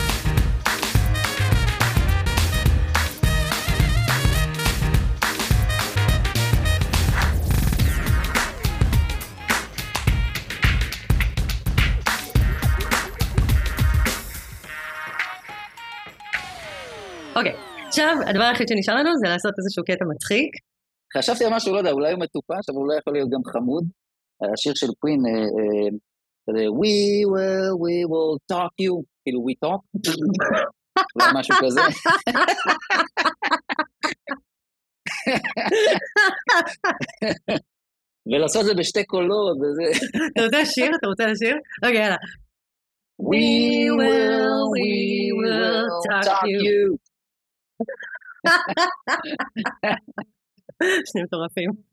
אוקיי, עכשיו הדבר היחיד שנשאר לנו זה לעשות איזשהו קטע מצחיק. חשבתי על משהו, לא יודע, אולי הוא מטופש, אבל אולי יכול להיות גם חמוד. השיר של קווין, אה, אה, We will, we will talk you, כאילו we talk, אולי משהו כזה. ולעשות את זה בשתי קולות וזה. אתה רוצה לשיר? אתה רוצה לשיר? אוקיי, יאללה. We will, we will talk you. שני מטורפים.